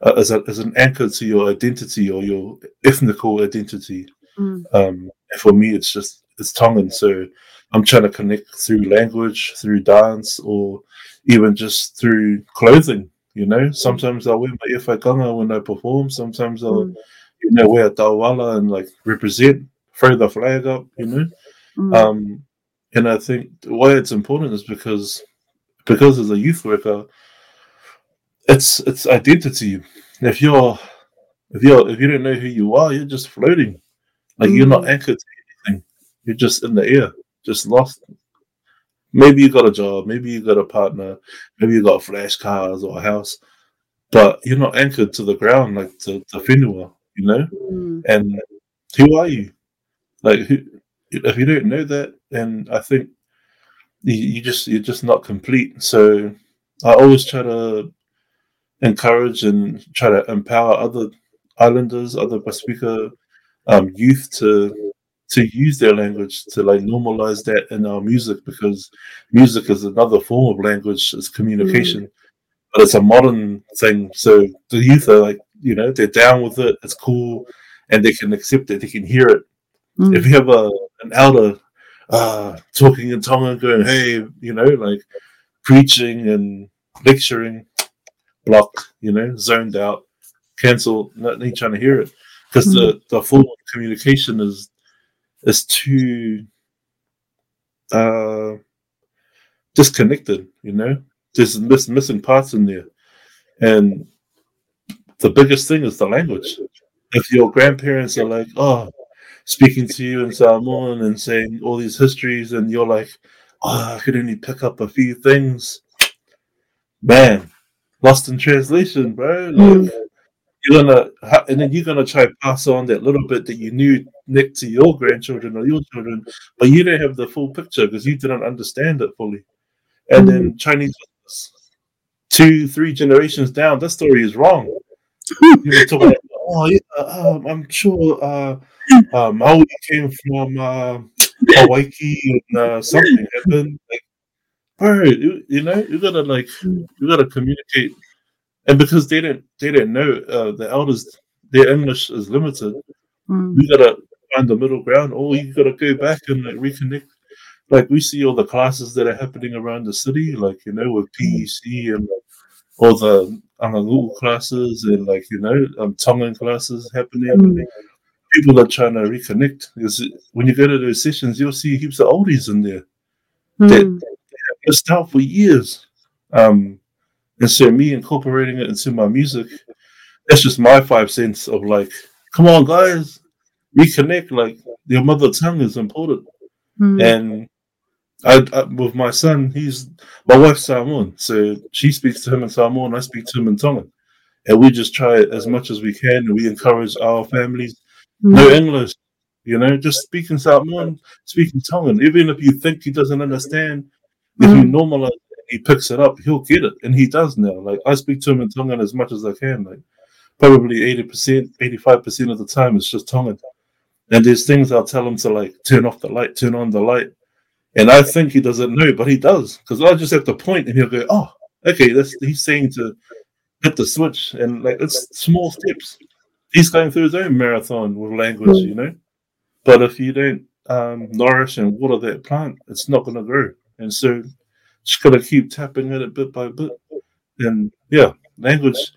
uh, as, a, as an anchor to your identity or your ethnical identity. Mm. Um, for me, it's just it's Tongan, so I'm trying to connect through language, through dance, or even just through clothing. You know, sometimes I wear my iwhaikanga when I perform. Sometimes I'll, mm. you know, wear a ta'ovala and like represent, throw the flag up. You know, Mm. Um, and I think why it's important is because because as a youth worker, it's it's identity. If you're if you're if you don't know who you are, you're just floating. Like mm. you're not mm. anchored to anything. You're just in the air, just lost. Maybe you got a job, maybe you got a partner, maybe you got flash cars or a house, but you're not anchored to the ground like the to Whenua, you know? Mm. And who are you? Like who if you don't know that, then I think you, you just you're just not complete. So I always try to encourage and try to empower other islanders, other Pasifika um, youth to to use their language to like normalize that in our music because music is another form of language, it's communication, mm. but it's a modern thing. So the youth are like, you know, they're down with it, it's cool, and they can accept it, they can hear it. Mm. If you have a an elder uh, talking in Tonga, going, hey, you know, like preaching and lecturing, blocked, you know, zoned out, cancelled, not trying to hear it because mm. the the form of communication is is too uh disconnected. You know, there's miss, missing parts in there, and the biggest thing is the language. If your grandparents are like, oh, speaking to you in Samoan and saying all these histories, and you're like, oh, I could only pick up a few things. Man, lost in translation, bro. Like, mm you're gonna and then you're gonna try to pass on that little bit that you knew Nick to your grandchildren or your children, but you don't have the full picture because you didn't understand it fully. And mm then Chinese two, three generations down, that story is wrong. People talk about, oh yeah, um, I'm sure uh, uh, Maui came from uh, Hawaii and uh, something happened. Like, bro, you, you know, you gotta like, you gotta communicate and because they didn't they didn't know uh, the elders their English is limited, mm. we gotta find the middle ground, or you gotta go back and like reconnect. Like we see all the classes that are happening around the city, like you know, with PEC and like, all the Angalu classes and like you know, um, Tongan classes happening. Mm. People are trying to reconnect because when you go to those sessions, you'll see heaps of oldies in there mm. that, that have missed out for years. Um, and so me incorporating it into my music, that's just my five cents of like, come on, guys, reconnect. Like your mother tongue is important. Mm. And I, I, with my son, he's my wife's Samoan, so she speaks to him in Samoan, I speak to him in Tongan, and we just try it as much as we can, and we encourage our families. Mm. No English, you know, just speaking Samoan, speaking Tongan. Even if you think he doesn't understand, mm. if you hmm. normalize he picks it up, he'll get it, and he does now. Like I speak to him in Tongan as much as I can. Like probably eighty percent, eighty-five percent of the time, it's just Tongan. And there's things I'll tell him to like turn off the light, turn on the light, and I think he doesn't know, but he does because I just have to point, and he'll go, "Oh, okay, that's he's saying to hit the switch," and like it's small steps. He's going through his own marathon with language, you know. But if you don't um, nourish and water that plant, it's not going to grow. And so just gotta keep tapping at it bit by bit. And yeah, language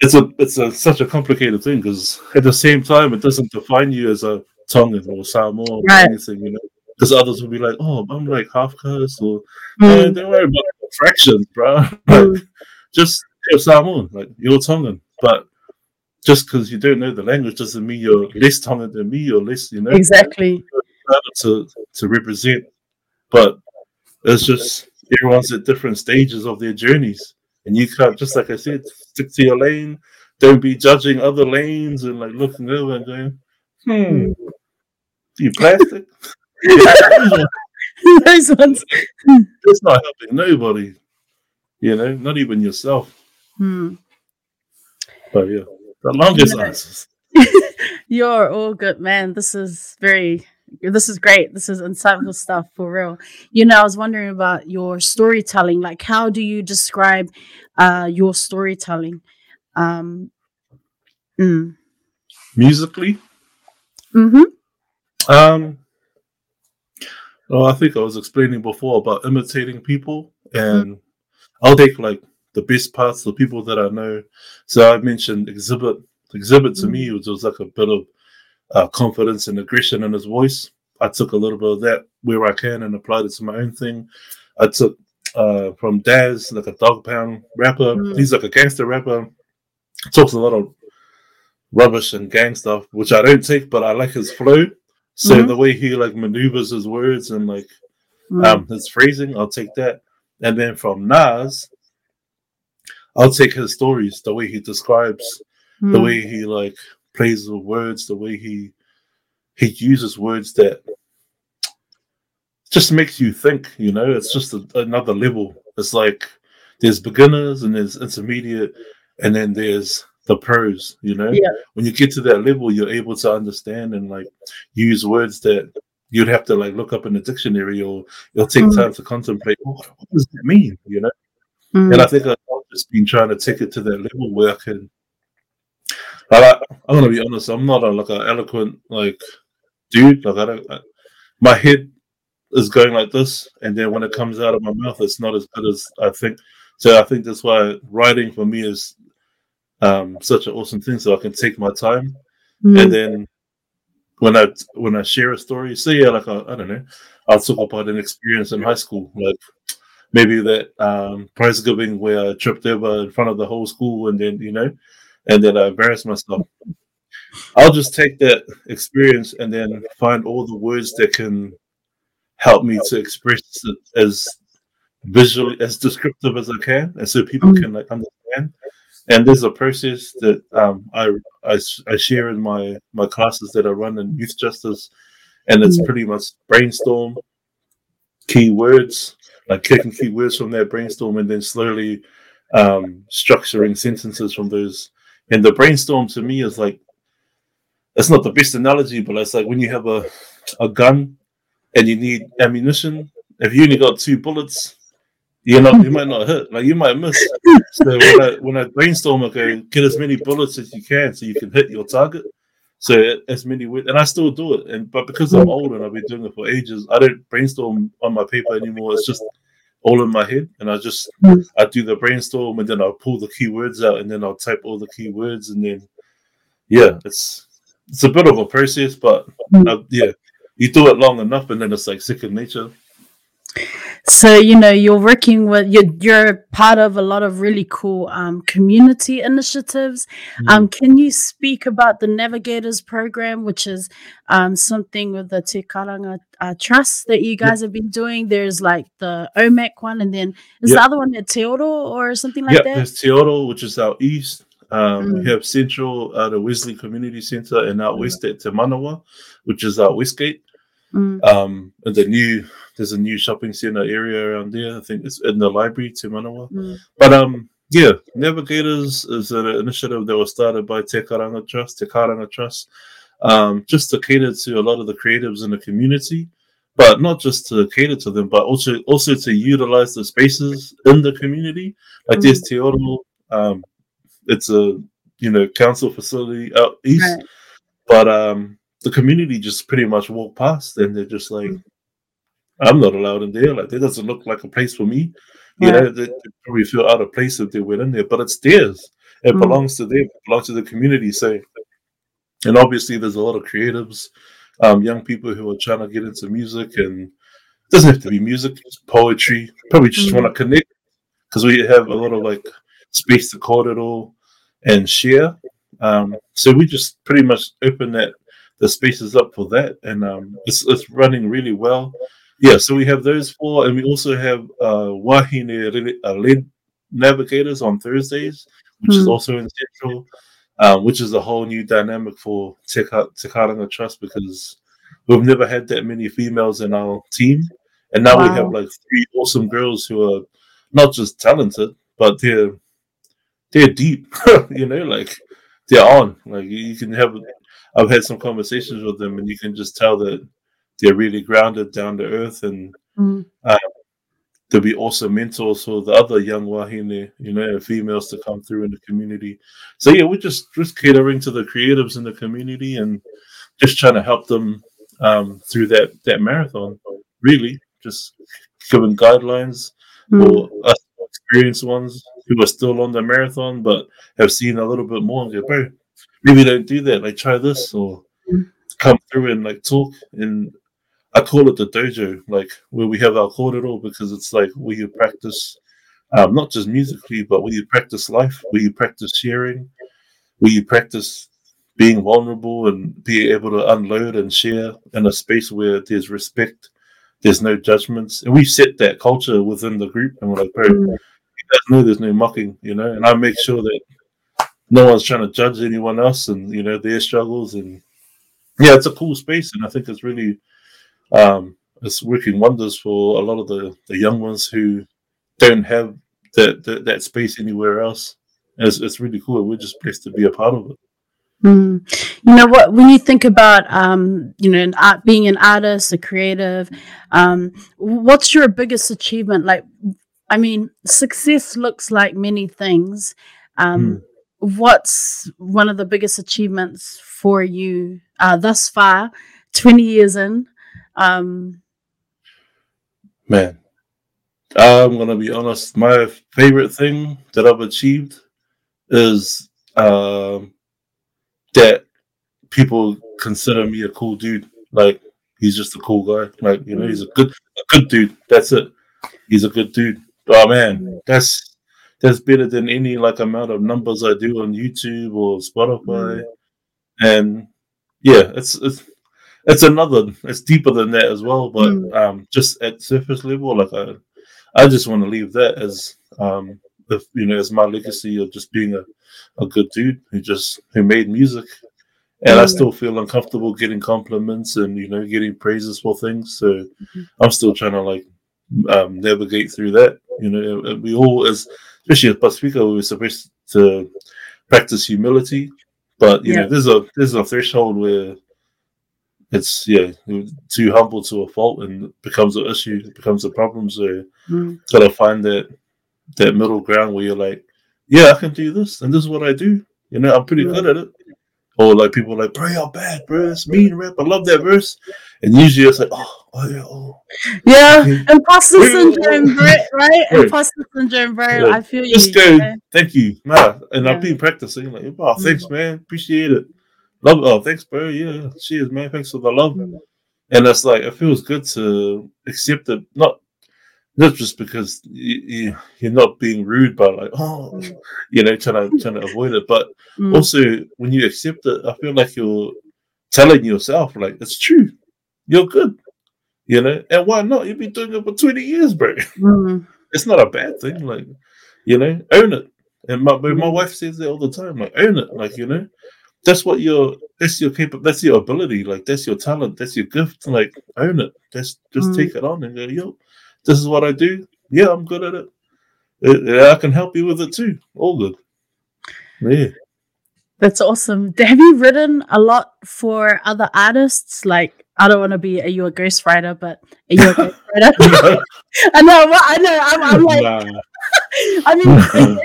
it's a it's a such a complicated thing because at the same time it doesn't define you as a Tongan or Samoan right. or anything, you know. Because others will be like, "Oh, I'm like half caste," or mm. "Don't worry about fractions, bro." Mm. just you're Samoan, like you're Tongan, but just because you don't know the language doesn't mean you're less Tongan than me or less, you know. Exactly. To to represent, but it's just everyone's at different stages of their journeys, and you can't just like I said, stick to your lane. Don't be judging other lanes and like looking over and going, "Hmm, you plastic." Those ones. It's not helping nobody. You know, not even yourself. Hmm. But yeah, the longest answers. You're all good, man. This is very this is great. This is insightful stuff for real. You know, I was wondering about your storytelling. Like, how do you describe uh, your storytelling? Um, mm. Musically? Mm-hmm. Um, well, I think I was explaining before about imitating people, and mm-hmm. I'll take like the best parts, the people that I know. So I mentioned Xzibit. Xzibit to mm-hmm. me was, was like a bit of uh, confidence and aggression in his voice. I took a little bit of that where I can and applied it to my own thing. I took uh, from Daz, like a Dogg Pound rapper. Mm. He's like a gangster rapper. Talks a lot of rubbish and gang stuff, which I don't take, but I like his flow. So mm-hmm. the way he like maneuvers his words and like mm. um, his phrasing, I'll take that. And then from Nas, I'll take his stories, the way he describes, mm. the way he like plays with words, the way he he uses words that just makes you think. You know, it's just a, another level. It's like there's beginners and there's intermediate, and then there's the pros. You know, Yeah. when you get to that level, you're able to understand and like use words that you'd have to like look up in the dictionary or you'll take Mm. time to contemplate. "Oh, what does that mean? You know. Mm. And I think I've just been trying to take it to that level where I can. Like, I, I'm gonna be honest. I'm not a, like an eloquent like dude. Like I don't. I, my head is going like this, and then when it comes out of my mouth, it's not as good as I think. So I think that's why writing for me is um, such an awesome thing. So I can take my time, Mm. and then when I when I share a story, say yeah, like I, I don't know, I'll talk about an experience in high school, like maybe that um, prize giving where I tripped over in front of the whole school, and then you know, and then I embarrassed myself. I'll just take that experience and then find all the words that can help me to express it as visually as descriptive as I can, and so people Mm. can like understand. And there's a process that um, I, I I share in my my classes that I run in youth justice, and it's Mm. pretty much brainstorm keywords, like kicking keywords from that brainstorm, and then slowly um, structuring sentences from those. And the brainstorm to me is like it's not the best analogy, but it's like when you have a a gun and you need ammunition. If you only got two bullets, you know you might not hit, like you might miss. So when I when I brainstorm, I go get as many bullets as you can so you can hit your target. So as many and I still do it. And but because I'm old and I've been doing it for ages, I don't brainstorm on my paper anymore. It's just all in my head, and I just Mm. I do the brainstorm, and then I'll pull the keywords out, and then I'll type all the keywords, and then yeah, it's it's a bit of a process, but Mm. uh, yeah, you do it long enough, and then it's like second nature. So you know you're working with you're you're part of a lot of really cool um, community initiatives. Um, can you speak about the Navigators program, which is um, something with the Te Karanga uh, Trust that you guys have been doing? There's like the OMAC one, and then is the other one at Te Oro or something like yeah, that? there's Te Oro, which is out east. Um, Mm. We have Central at the Wesley Community Center, and out west at Te Manawa, which is out Westgate. Mm, Um, and the new there's a new shopping center area around there. I think it's in the library, Te Manawa. mm, But um, yeah, Navigators is an initiative that was started by Te Karanga Trust, Te Karanga Trust, um, just to cater to a lot of the creatives in the community, but not just to cater to them, but also also to utilize the spaces in the community. Like there's Te Oro, um, it's a you know council facility out east, Right. but um, the community just pretty much walk past and they're just like, I'm not allowed in there. Like that doesn't look like a place for me. You Right. know, they, they probably feel out of place if they went in there, but it's theirs. It Mm. belongs to them. It belongs to the community. So, and obviously, there's a lot of creatives, um, young people who are trying to get into music, and it doesn't have to be music, it's poetry. Probably just Mm. want to connect because we have a lot of like space to call it all and share. Um, so we just pretty much open that the spaces up for that, and um, it's it's running really well. Yeah, so we have those four, and we also have uh, Wahine Rele- uh, navigators on Thursdays, which is Hmm. also in Central, um, which is a whole new dynamic for Te Ka- Te Karanga Trust because we've never had that many females in our team, and now we have like three awesome girls who are not just talented, but they're they're deep. you know, like they're on. Like you can have. I've had some conversations with them, and you can just tell that they're really grounded, down to earth, and Mm, they'll be awesome mentors for the other young wahine, you know, females to come through in the community. So yeah, we're just just catering to the creatives in the community and just trying to help them um, through that that marathon. Really, just giving guidelines mm, for us experienced ones who are still on the marathon but have seen a little bit more and go, bro, maybe don't do that. Like try this or Mm. come through and like talk and I call it the dojo, like where we have our corridor because it's like where you practice um, not just musically, but where you practice life, where you practice sharing, where you practice being vulnerable and be able to unload and share in a space where there's respect, there's no judgments. And we set that culture within the group and we're like, bro, mm. you guys know there's no mocking, you know, and I make sure that no one's trying to judge anyone else and, you know, their struggles. And yeah, it's a cool space. And I think it's really um, it's working wonders for a lot of the, the young ones who don't have that that, that space anywhere else. And it's, it's really cool. We're just blessed to be a part of it. Mm. You know what? When you think about, um, you know, an art, being an artist, a creative, um, what's your biggest achievement? Like, I mean, success looks like many things. Um, mm. What's one of the biggest achievements for you uh, thus far, twenty years in? Um, Man, I'm gonna be honest. My favorite thing that I've achieved is. Um, that people consider me a cool dude. Like he's just a cool guy. Like you know, he's a good a good dude. That's it. He's a good dude. Oh man, that's that's better than any like amount of numbers I do on YouTube or Spotify. And yeah, it's it's it's another it's deeper than that as well. But mm. um just at surface level, like I I just want to leave that as um if you know as my legacy of just being a a good dude who just who made music and I still feel uncomfortable getting compliments and you know getting praises for things. So mm-hmm. I'm still trying to like um, navigate through that. You know, we all as especially as Pasifika, we're supposed to practice humility, but you yeah. know, there's a there's a threshold where it's yeah too humble to a fault and becomes an issue, it becomes a problem. So mm. gotta find that that middle ground where you're like, yeah, I can do this, and this is what I do. You know, I'm pretty yeah. good at it. Or like people like, bro, you're bad, bro. It's mean rap. I love that verse. And usually it's like, oh, oh yeah, oh. Yeah, okay. imposter syndrome, bro, right? Imposter syndrome, bro. Yeah. I feel Just you. Go, thank you, man. And. I've been practicing. Like, oh, thanks, mm. man. Appreciate it. Love. Oh, thanks, bro. Yeah, she is, man. Thanks for the love. And it's like it feels good to accept it, not not just because you, you are not being rude by like oh mm. you know trying to trying to avoid it but mm. also when you accept it i feel like you're telling yourself like it's true you're good you know and why not you've been doing it for 20 years bro mm. it's not a bad thing like you know own it and my, my mm. wife says that all the time like own it like you know that's what your that's your capable that's your ability like that's your talent that's your gift like own it just just mm. take it on and go yo this is what I do. Yeah, I'm good at it. Yeah, I can help you with it too. All good. Yeah. That's awesome. Have you written a lot for other artists? Like, I don't want to be, are you a ghostwriter? But are you a ghostwriter? I know, I know. I'm, I'm like, nah. I mean,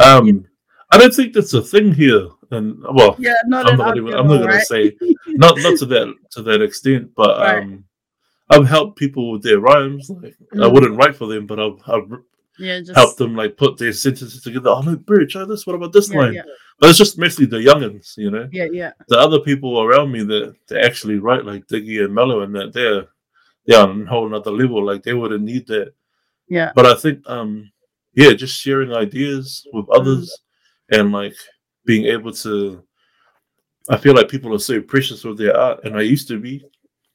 um, I don't think that's a thing here. And well, yeah, not I'm not, even, I'm not gonna say not not to that to that extent, but right. um, I've helped people with their rhymes. Like mm. I wouldn't write for them, but I've, I've yeah, just... helped them like put their sentences together. Oh look, bro, try this. What about this yeah, line? Yeah. But it's just mostly the youngins, you know. Yeah, yeah. The other people around me that, that actually write like Diggy and Mellow and that they're they're on a whole another level. Like they wouldn't need that. Yeah. But I think um yeah, just sharing ideas with others mm. And like being able to I feel like people are so precious with their art, and I used to be.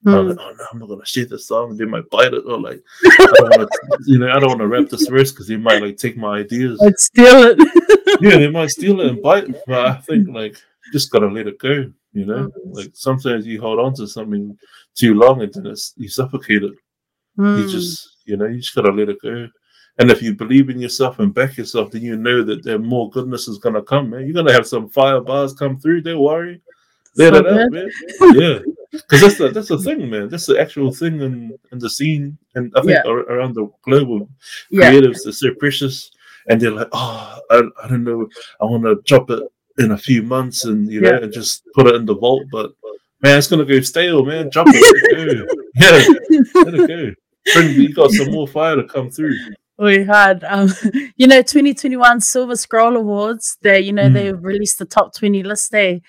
Mm. I'm like, oh no, I'm not gonna share the song. They might bite it, or like, I don't wanna, you know, I don't want to rap this verse because they might like take my ideas, and steal it. yeah, they might steal it and bite. It. But I think like just gotta let it go. You know, mm. like sometimes you hold on to something too long and then it's, you suffocate it. Mm. You just, you know, you just gotta let it go. And if you believe in yourself and back yourself, then you know that there more goodness is gonna come, man. You're gonna have some fire bars come through. Don't worry. Let so it out, man. Yeah because that's the that's the thing, man. That's the actual thing in, in the scene, and I think yeah. around the globe, yeah. creatives are so precious, and they're like, oh, I, I don't know, I want to drop it in a few months, and you know, yeah. and just put it in the vault, but man, it's gonna go stale, man. Drop it, yeah, let it go. Bring, you got some more fire to come through we had um, you know 2021 silver scroll awards they you know mm. they released the top 20 list there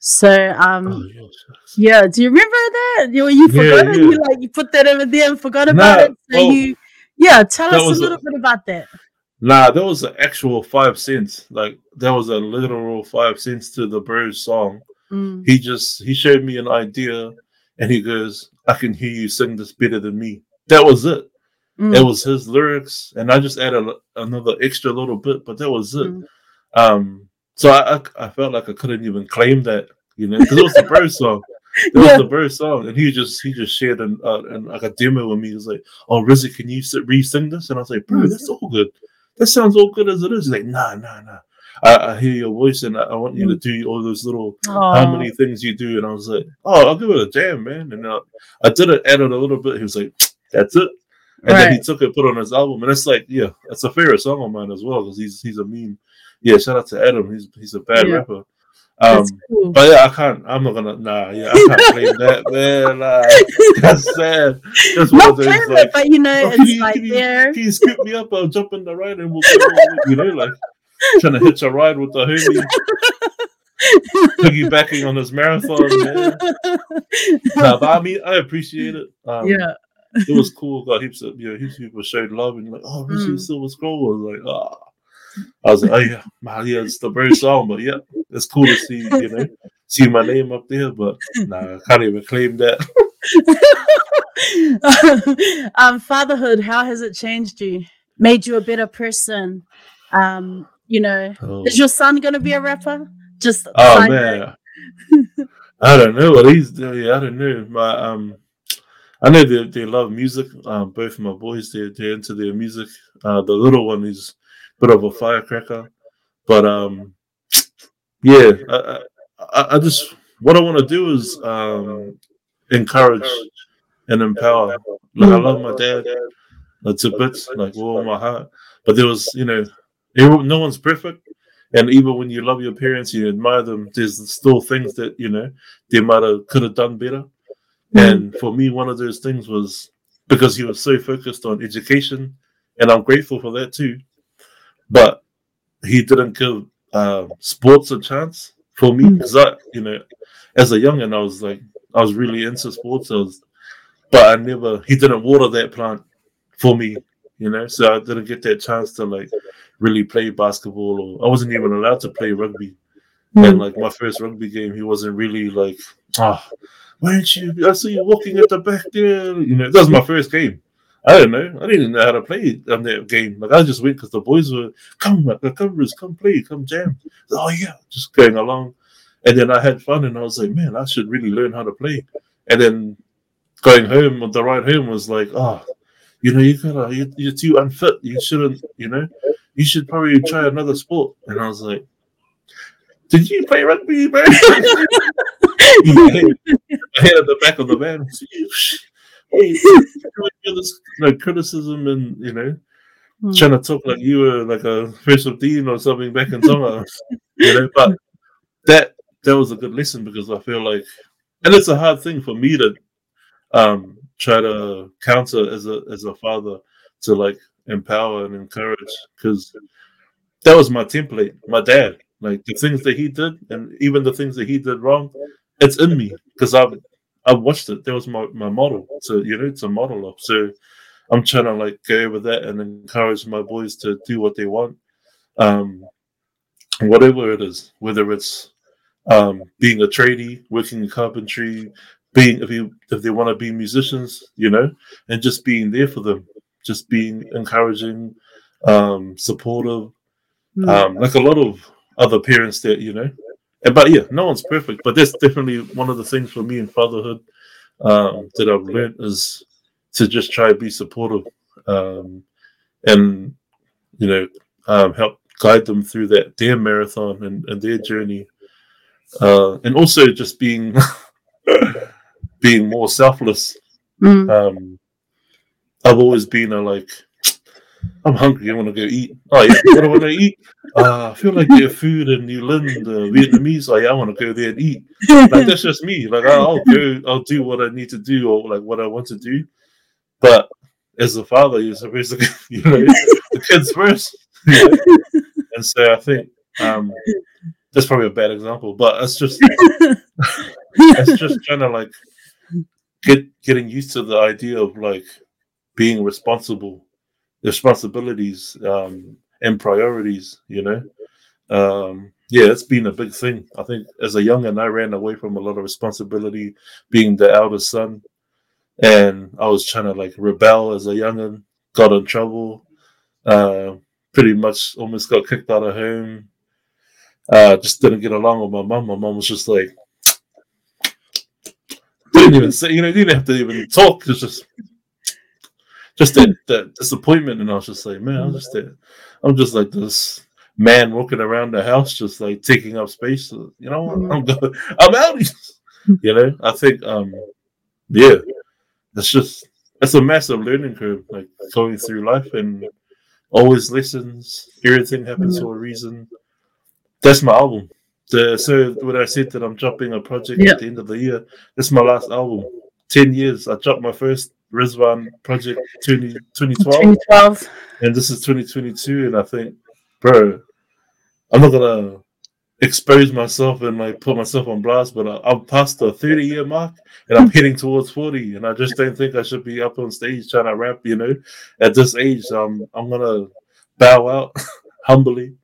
so um oh, yes. yeah, do you remember that? You you forgot yeah, it, yeah. you like you put that over there and forgot about nah, it. So you yeah, tell us a little a, bit about that. Nah, that was an actual five cents. Like that was a literal five cents to the Bros song. Mm. He just he showed me an idea and he goes, I can hear you sing this better than me. That was it. Mm. It was his lyrics, and I just added another extra little bit, but that was it. Mm. Um, so I, I, I felt like I couldn't even claim that, you know, because it was the Bros song. That was the first song, and he just he just shared an, uh, an like a demo with me. He was like, "Oh, Rizzy, can you re-sing this?" And I was like, "Bro, that's all good. That sounds all good as it is." He's like, "Nah, nah, nah. I, I hear your voice, and I, I, want you to do all those little Aw. how many things you do." And I was like, "Oh, I'll give it a jam, man." And uh, I did it, added a little bit. He was like, "That's it." And then he took it, put it on his album, and it's like, yeah, it's a favorite song of mine as well because he's he's a mean. Yeah, shout out to Adam. He's he's a bad Yeah. rapper. Um, cool. but yeah, I can't. I'm not gonna. Nah, yeah, I can't claim that, man. Nah, that's sad. That's one Not of those like, it, but you know, "Oh, it's you, like can, you, there. can you scoop me up? I'll jump in the ride and we'll go. You know, like trying to hitch a ride with the homie, piggybacking on this marathon, man. Nah, but I mean, I appreciate it. Um, yeah. It was cool. Got heaps of you know, heaps of people showed love and like, oh, Richie Mm. Silver Scroll was like, ah. I was like, oh yeah, man, yeah, it's the very song, but yeah, it's cool to see, you know, see my name up there, but nah, I can't even claim that. um, fatherhood, how has it changed you? Made you a better person? Um, you know, Oh, is your son gonna be a rapper? Just oh man, I don't know what he's doing. I don't know. My um, I know they they love music. Um, both of my boys they they're into their music. Uh, the little one is a bit of a firecracker, but um, yeah, I I, I- just what I want to do is um encourage and empower. Like I love my dad uh, to bits, like with all my heart. But there was, you know, no one's perfect. And even when you love your parents, you admire them. There's still things that you know they might have could have done better. And for me, one of those things was because he was so focused on education, and I'm grateful for that too. But he didn't give uh, sports a chance for me Mm. because I, you know, as a youngin, I was like, I was really into sports. I was, but I never. He didn't water that plant for me, you know. So I didn't get that chance to like really play basketball, or I wasn't even allowed to play rugby. And like my first rugby game, he wasn't really like, ah, why aren't you? I see you walking at the back there. You know, that was my first game. I don't know. I didn't know how to play on that game. Like I just went because the boys were come, like, the covers, come play, come jam. Oh yeah, just going along. And then I had fun, and I was like, man, I should really learn how to play. And then going home on the ride home was like, oh, you know, you gotta, you, you're too unfit. You shouldn't, you know, you should probably try another sport. And I was like, did you play rugby, man? my head at the back of the van. Hey, like criticism and you know Hmm. trying to talk like you were like a special dean or something back in Tonga, you know. But that that was a good lesson because I feel like, and it's a hard thing for me to um try to counter as a as a father to like empower and encourage because that was my template, my dad. Like the things that he did, and even the things that he did wrong, it's in me because I've I watched it. That was my, my model. So you know, it's a model of. So I'm trying to like go over that and encourage my boys to do what they want, um, whatever it is. Whether it's um, being a tradie, working in carpentry, being if you if they want to be musicians, you know, and just being there for them, just being encouraging, um, supportive, Mm. um, like a lot of other parents that you know. But yeah, no one's perfect. But that's definitely one of the things for me in fatherhood um, that I've learned is to just try to be supportive um, and you know um, help guide them through that their marathon and, and their journey, uh, and also just being being more selfless. Mm. Um, I've always been a like, I'm hungry. I want to go eat. Oh yeah, what do I want to eat? Uh, I feel like their food in New Zealand, uh, Vietnamese. Yeah, I want to go there and eat. Like that's just me. Like I'll I'll go, I'll do what I need to do or like what I want to do. But as a father, you're supposed to, you know, the kids first. you know? And so I think um, that's probably a bad example, but it's just it's just kind of like get getting used to the idea of like being responsible, responsibilities, um, and priorities. You know, um, yeah, it's been a big thing. I think as a youngin, I ran away from a lot of responsibility, being the eldest son, and I was trying to like rebel as a youngin. Got in trouble. Uh, pretty much almost got kicked out of home. Uh, just didn't get along with my mom. My mom was just like, didn't even say, you know, didn't have to even talk. It's just, just that, that disappointment, and I was just like, man, I'm just that, I'm just like this man walking around the house, just like taking up space. You know, Mm-hmm. I'm going, I'm out. you know, I think, um, yeah, it's just, it's a massive learning curve, like going through life and always lessons. Everything happens Mm-hmm. for a reason. That's my album. The, so when I said that I'm dropping a project Yeah. at the end of the year, that's my last album. Ten years. I dropped my first Rizván project 20, 2012, 2012. and this is 2022. And I think, bro, I'm not gonna expose myself and like put myself on blast, but I, I'm past the 30 year mark and I'm heading towards 40, and I just don't think I should be up on stage trying to rap. You know, at this age, um, I'm gonna bow out humbly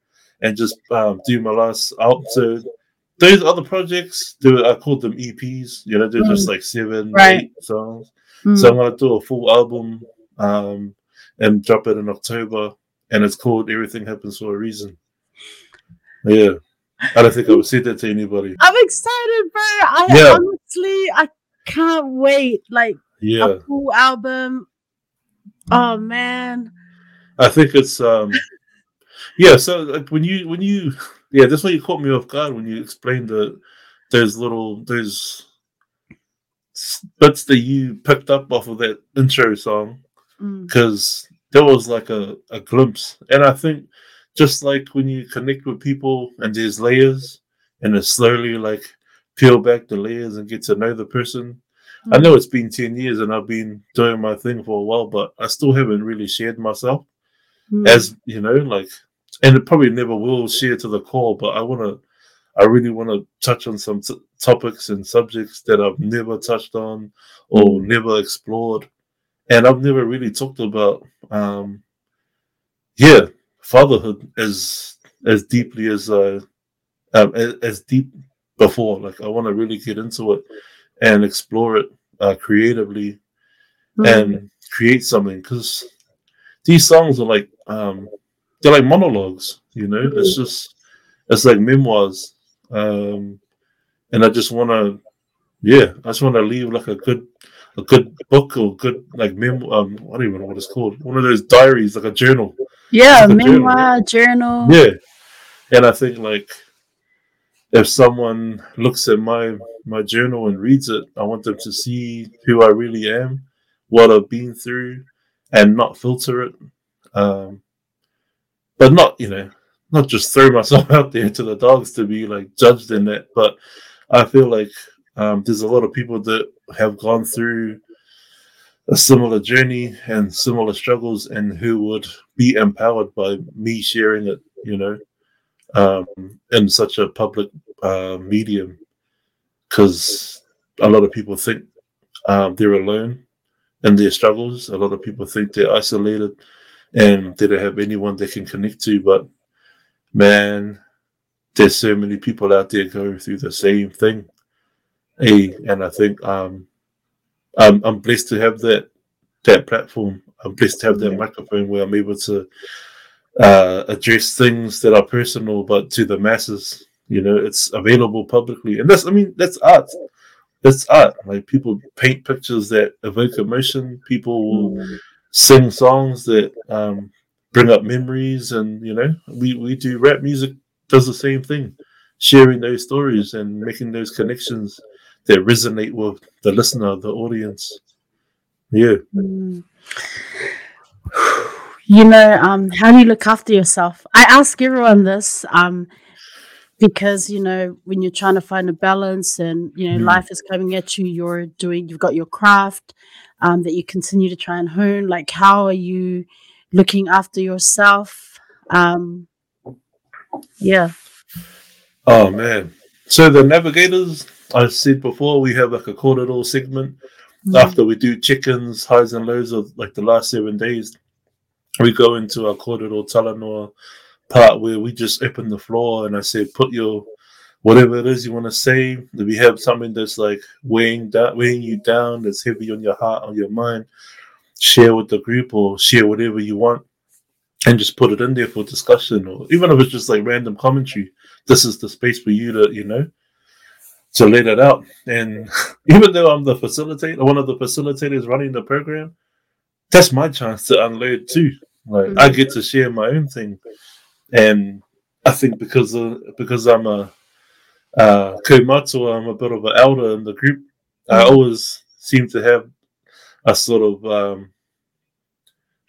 and just um, do my last album. So those other projects, they, I called them EPs. You know, they're just like seven, Right. eight songs. Mm. So I'm gonna do a full album um, and drop it in October, and it's called "Everything Happens for a Reason." Yeah, I don't think I would say that to anybody. I'm excited, bro. I Yeah. honestly, I can't wait. Like Yeah, a full album. Oh man. I think it's um, yeah. So like when you when you yeah, that's why you caught me off guard when you explained the those little those bits that you picked up off of that intro song. Mm. because there was like a, a glimpse. And I think just like when you connect with people and there's layers and it's slowly like peel back the layers and get to know the person. I know it's been 10 years and I've been doing my thing for a while, but I still haven't really shared myself Mm. as, you know, like, and it probably never will share to the core, but I want to, I really want to touch on some t- topics and subjects that I've never touched on or never explored and I've never really talked about, um, yeah, fatherhood as as deeply as uh, um, as, as deep before. Like I want to really get into it and explore it uh, creatively Mm. and create something because these songs are like um, they're like monologues. You know, it's just it's like memoirs, um, and I just want to, yeah, I just want to leave like a good a good book or good like mem um I don't even know what it's called. One of those diaries, like a journal. yeah, it's a journal. memoir, journal. Yeah. And I think like if someone looks at my my journal and reads it, I want them to see who I really am, what I've been through, and not filter it. Um but not, you know, not just throw myself out there to the dogs to be like judged in that. But I feel like um, there's a lot of people that have gone through a similar journey and similar struggles and who would be empowered by me sharing it, you know, um, in such a public uh, medium. Because a lot of people think um, they're alone in their struggles. A lot of people think they're isolated and they don't have anyone they can connect to. But man, there's so many people out there going through the same thing. Hey, and I think um, I'm, I'm blessed to have that that platform. I'm blessed to have that microphone where I'm able to uh, address things that are personal, but to the masses. You know, it's available publicly, and that's I mean that's art. That's art. Like people paint pictures that evoke emotion. People will sing songs that um, bring up memories, and you know, we we do rap music does the same thing, sharing those stories and making those connections that resonate with the listener, the audience. Yeah. Mm. You know, um, how do you look after yourself? I ask everyone this, um, because you know, when you're trying to find a balance and you know, Mm. life is coming at you, you're doing, you've got your craft, um, that you continue to try and hone. Like, how are you looking after yourself? Um, yeah. Oh man. So the navigators, I said before, we have like a corridor segment. Mm. After we do chickens, highs and lows of like the last seven days, we go into our corridor Talanoa part where we just open the floor and I say, put your whatever it is you want to say. If we have something that's like weighing down, weighing you down, that's heavy on your heart, on your mind, share with the group or share whatever you want, and just put it in there for discussion, or even if it's just like random commentary. This is the space for you to, you know, to let it out. And even though I'm the facilitator, one of the facilitators running the program, that's my chance to unload too. Like mm-hmm. I get to share my own thing, and I think because of, because I'm a uh, kaumātua, I'm a bit of an elder in the group. I mm-hmm. always seem to have a sort of um,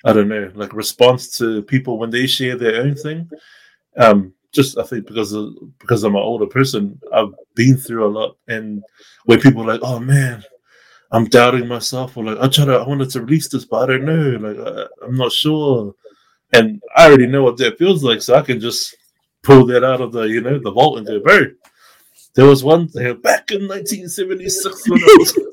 I don't know, like response to people when they share their own thing. Um, just I think because of, because I'm an older person, I've been through a lot, and when people are like, "Oh man, I'm doubting myself," or like, "I try to, I wanted to release this, but I don't know, like I, I'm not sure," and I already know what that feels like, so I can just pull that out of the you know the vault and go, "Bro, there was one thing back in 1976 when I was."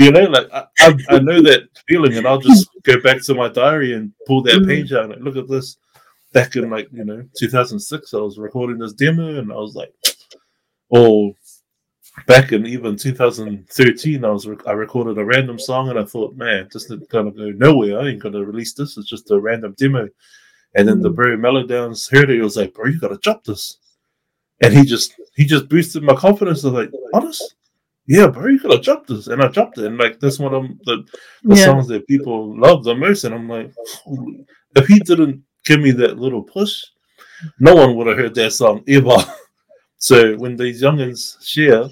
You know, like I, I, I, know that feeling, and I'll just go back to my diary and pull that mm. page out and look at this. Back in like you know 2006, I was recording this demo, and I was like, oh, back in even 2013, I was I recorded a random song, and I thought, man, this is gonna go nowhere. I ain't gonna release this. It's just a random demo. And then the mm. bro Melodownz heard it. He was like, bro, you gotta drop this. And he just he just boosted my confidence. I was like, honest, yeah, bro, you could have dropped this, and I dropped it, and like that's one of the, the yeah. songs that people love the most. And I'm like, if he didn't give me that little push, no one would have heard that song ever. so when these youngins share,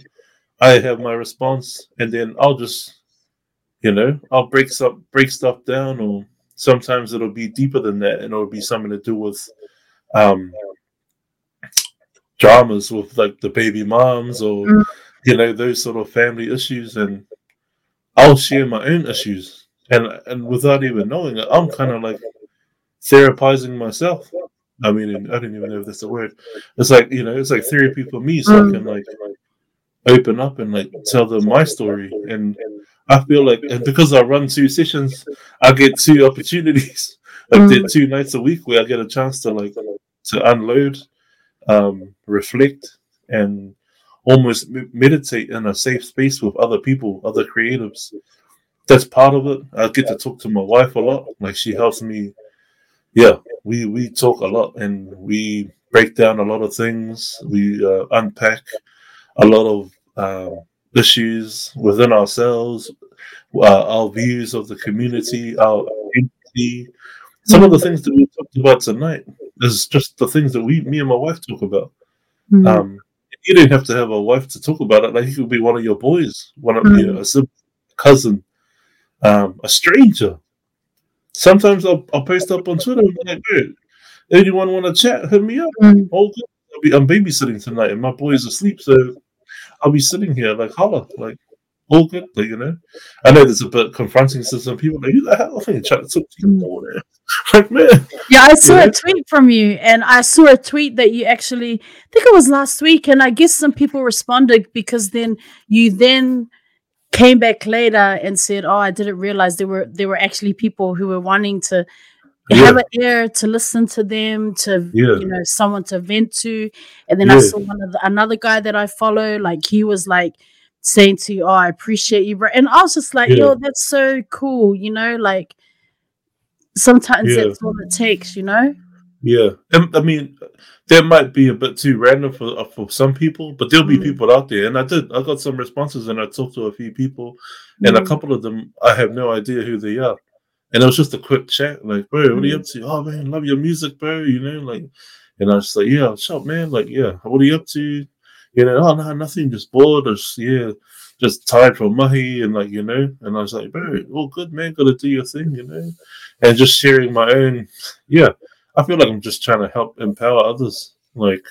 I have my response, and then I'll just, you know, I'll break some break stuff down, or sometimes it'll be deeper than that, and it'll be something to do with um dramas with like the baby moms or. Mm you know those sort of family issues, and I'll share my own issues, and and without even knowing it, I'm kind of like therapizing myself. I mean, I don't even know if that's a word. It's like you know, it's like therapy for me, so I can like open up and like tell them my story. And I feel like, and because I run two sessions, I get two opportunities. like mm. two nights a week where I get a chance to like to unload, um, reflect, and almost meditate in a safe space with other people, other creatives. That's part of it. I get to talk to my wife a lot. Like she helps me. Yeah, we we talk a lot and we break down a lot of things. We uh, unpack a lot of um, issues within ourselves, uh, our views of the community, our identity. Some of the things that we talked about tonight is just the things that we, me and my wife, talk about. Mm-hmm. Um, you didn't have to have a wife to talk about it. Like he could be one of your boys, one of mm. your a cousin, um, a stranger. Sometimes I'll, I'll post up on Twitter. like, hey, anyone want to chat? Hit me up. Mm. All good. I'll be, I'm babysitting tonight, and my boy's asleep, so I'll be sitting here like holla, like all good, you know. I know there's a bit confronting to some people. Like, who the hell? I think trying to talk to you like, man. Yeah, I saw a tweet from you, and I saw a tweet that you actually, I think it was last week, and I guess some people responded because then you then came back later and said, "Oh, I didn't realize there were there were actually people who were wanting to." Yeah. have an ear to listen to them to yeah. you know someone to vent to and then i saw one of the, another guy that i follow like he was like saying to you, "Oh, I appreciate you," bro. and I was just like, yeah. "Yo, that's so cool," you know. Like sometimes yeah. that's all it takes, you know. Yeah, and, I mean, that might be a bit too random for uh, for some people, but there'll be mm. people out there, and I did. I got some responses, and I talked to a few people, and mm. a couple of them, I have no idea who they are. And it was just a quick chat, like, bro, what are you up mm. to? Oh man, love your music, bro. You know, like, and I was like, yeah, what's up, man? Like, yeah, what are you up to? You know, oh no, nothing, just bored, or yeah, just tired from mahi, and like you know, and I was like, bro, all good, man, gotta do your thing, you know, and just sharing my own, yeah, I feel like I'm just trying to help empower others, like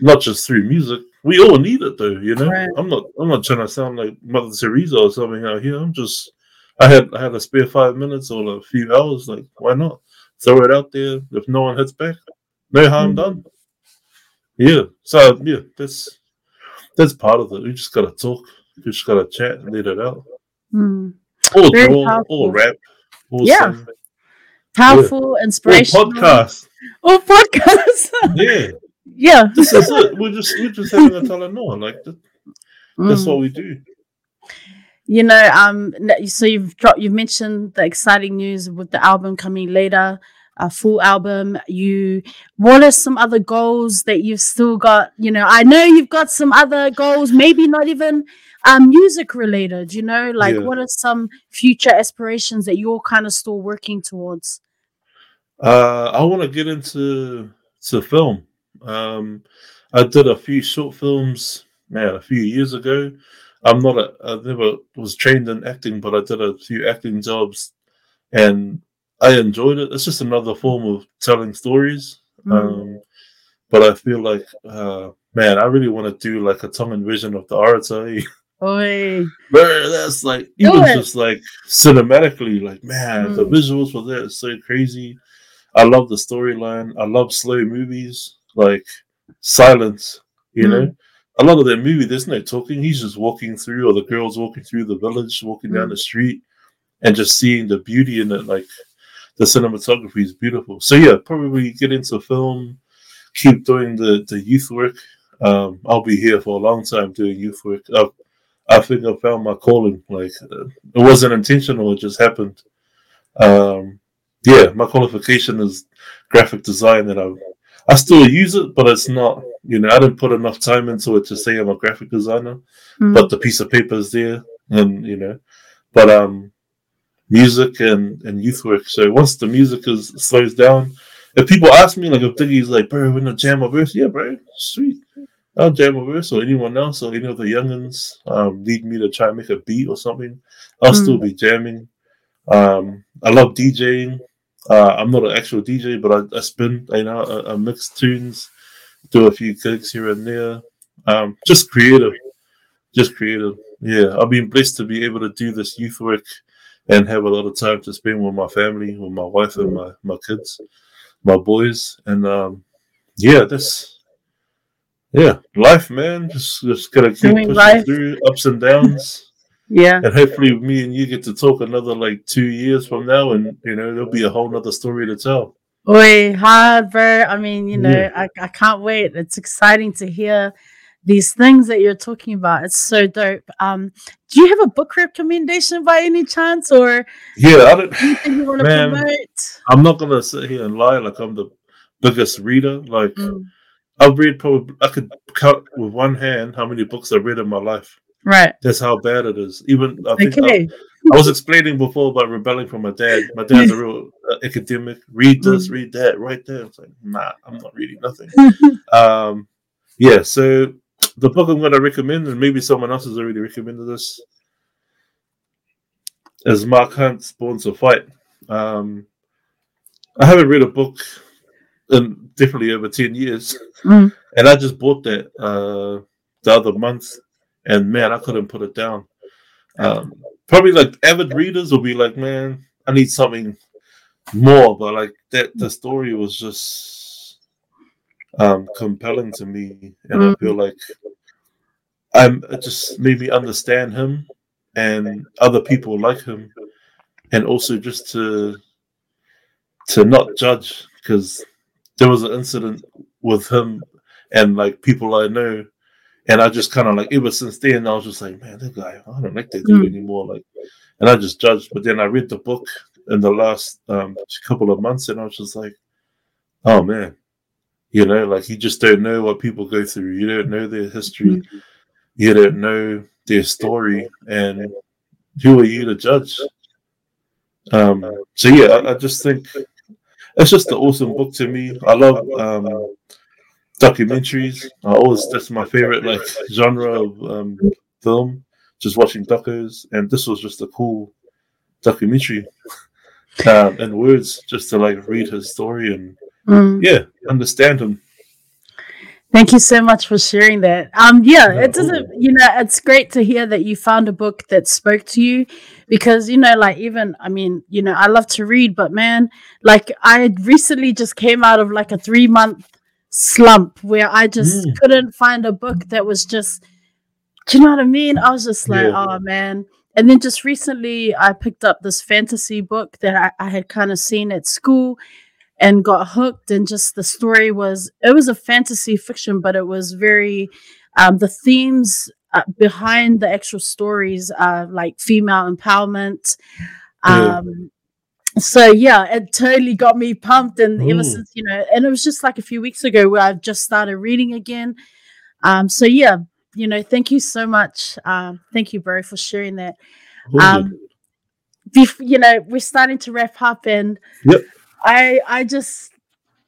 not just through music. We all need it though, you know. Right. I'm not, I'm not trying to sound like Mother Teresa or something out here. I'm just, I had, I had a spare five minutes or a few hours, like why not throw it out there? If no one hits back, no harm mm-hmm. done. Yeah. So yeah, that's that's part of it. We just gotta talk. We just gotta chat and let it out. Mm. Or Very draw, powerful. or rap, or yeah. Sing. Powerful, yeah. inspirational. Or podcast. Or podcast. yeah. Yeah. This is it. We're just we're just having a Talanoa. Like that, that's mm. what we do. You know, um, so you've dropped, you've mentioned the exciting news with the album coming later. A full album. You, what are some other goals that you've still got? You know, I know you've got some other goals, maybe not even um, music related. You know, like Yeah. what are some future aspirations that you're kind of still working towards? Uh, I want to get into to film. Um, I did a few short films, man, a few years ago. I'm not a, I never was trained in acting, but I did a few acting jobs, and I enjoyed it. It's just another form of telling stories. Mm. Um, but I feel like, uh, man, I really want to do like a Tongan version of the Orator. Oi. Bro, that's like even just like cinematically, like man, the Mm. visuals for that is so crazy. I love the storyline. I love slow movies, like silence. You Mm. know, a lot of that movie, there's no talking. He's just walking through, or the girls walking through the village, walking down Mm. the street, and just seeing the beauty in it. Like the cinematography is beautiful. So yeah, probably get into film, keep doing the the youth work. Um, I'll be here for a long time doing youth work. I've I think I found my calling. Like uh, it wasn't intentional; it just happened. Um, yeah, my qualification is graphic design, and I I still use it, but it's not. You know, I didn't put enough time into it to say I'm a graphic designer. Mm. But the piece of paper is there, and you know, but um, music and and youth work. So once the music is slows down, if people ask me like if Diggy's like, bro, we're in a jam of verse, yeah, bro, sweet. I'll jam a verse or anyone else or any of the youngins um, need me to try and make a beat or something. I'll Mm. still be jamming. Um, I love DJing. Uh, I'm not an actual DJ, but I, I spin, you know, I, I mix tunes, do a few gigs here and there. Um, just creative, just creative. Yeah, I've been blessed to be able to do this youth work and have a lot of time to spend with my family, with my wife and my, my kids, my boys, and um, yeah, this yeah, life, man. Just just gotta keep Doing pushing life. through ups and downs, Yeah. and hopefully, me and you get to talk another like two years from now, and you know there'll be a whole nother story to tell. Oi, hard, bro. I mean, you know, Yeah. I, I can't wait. It's exciting to hear these things that you're talking about. It's so dope. Um, do you have a book recommendation by any chance, or Yeah, I don't. anything you want to promote? I'm not gonna sit here and lie like I'm the biggest reader. Like Mm, I've read probably I could count with one hand how many books I've read in my life. Right. That's how bad it is. Even I think I, I was explaining before about rebelling from my dad. My dad's a real uh, academic. Read this, Mm. read that, right there. It's like, nah, I'm not reading nothing. um, yeah. So the book I'm going to recommend, and maybe someone else has already recommended this, is Mark Hunt's Born to Fight. Um, I haven't read a book in definitely over ten years, Mm. and I just bought that uh, the other month, and man, I couldn't put it down. Um, probably like avid readers will be like, man, I need something more, but like that, the story was just um, compelling to me, and I Mm. feel like I'm it just made me understand him and other people like him, and also just to to not judge because there was an incident with him and like people I know, and I just kind of like ever since then I was just like, man, that guy, I don't like that dude Mm. anymore. Like, and I just judged. But then I read the book in the last um, couple of months, and I was just like, oh man, you know, like you just don't know what people go through. You don't know their history. You don't know their story, and who are you to judge? Um, so yeah, I, I just think it's just an awesome book to me. I love um, documentaries. I always that's my favorite like genre of um, film. Just watching docos, and this was just a cool documentary. Um, and words just to like read his story and Mm. yeah, understand them. Thank you so much for sharing that. Um, yeah, it doesn't, you know, it's great to hear that you found a book that spoke to you because, you know, like even, I mean, you know, I love to read, but man, like I recently just came out of like a three month slump where I just Mm. couldn't find a book that was just, do you know what I mean? I was just like, Yeah. oh man. And then just recently I picked up this fantasy book that I, I had kind of seen at school and got hooked and just the story was it was a fantasy fiction but it was very um, the themes uh, behind the actual stories are like female empowerment um, so yeah, it totally got me pumped, and ever Mm. since you know, and it was just like a few weeks ago where I've just started reading again. Um, so yeah, you know, thank you so much. Um, thank you, bro, for sharing that. Um, bef- you know, we're starting to wrap up, and Yep. I, I just,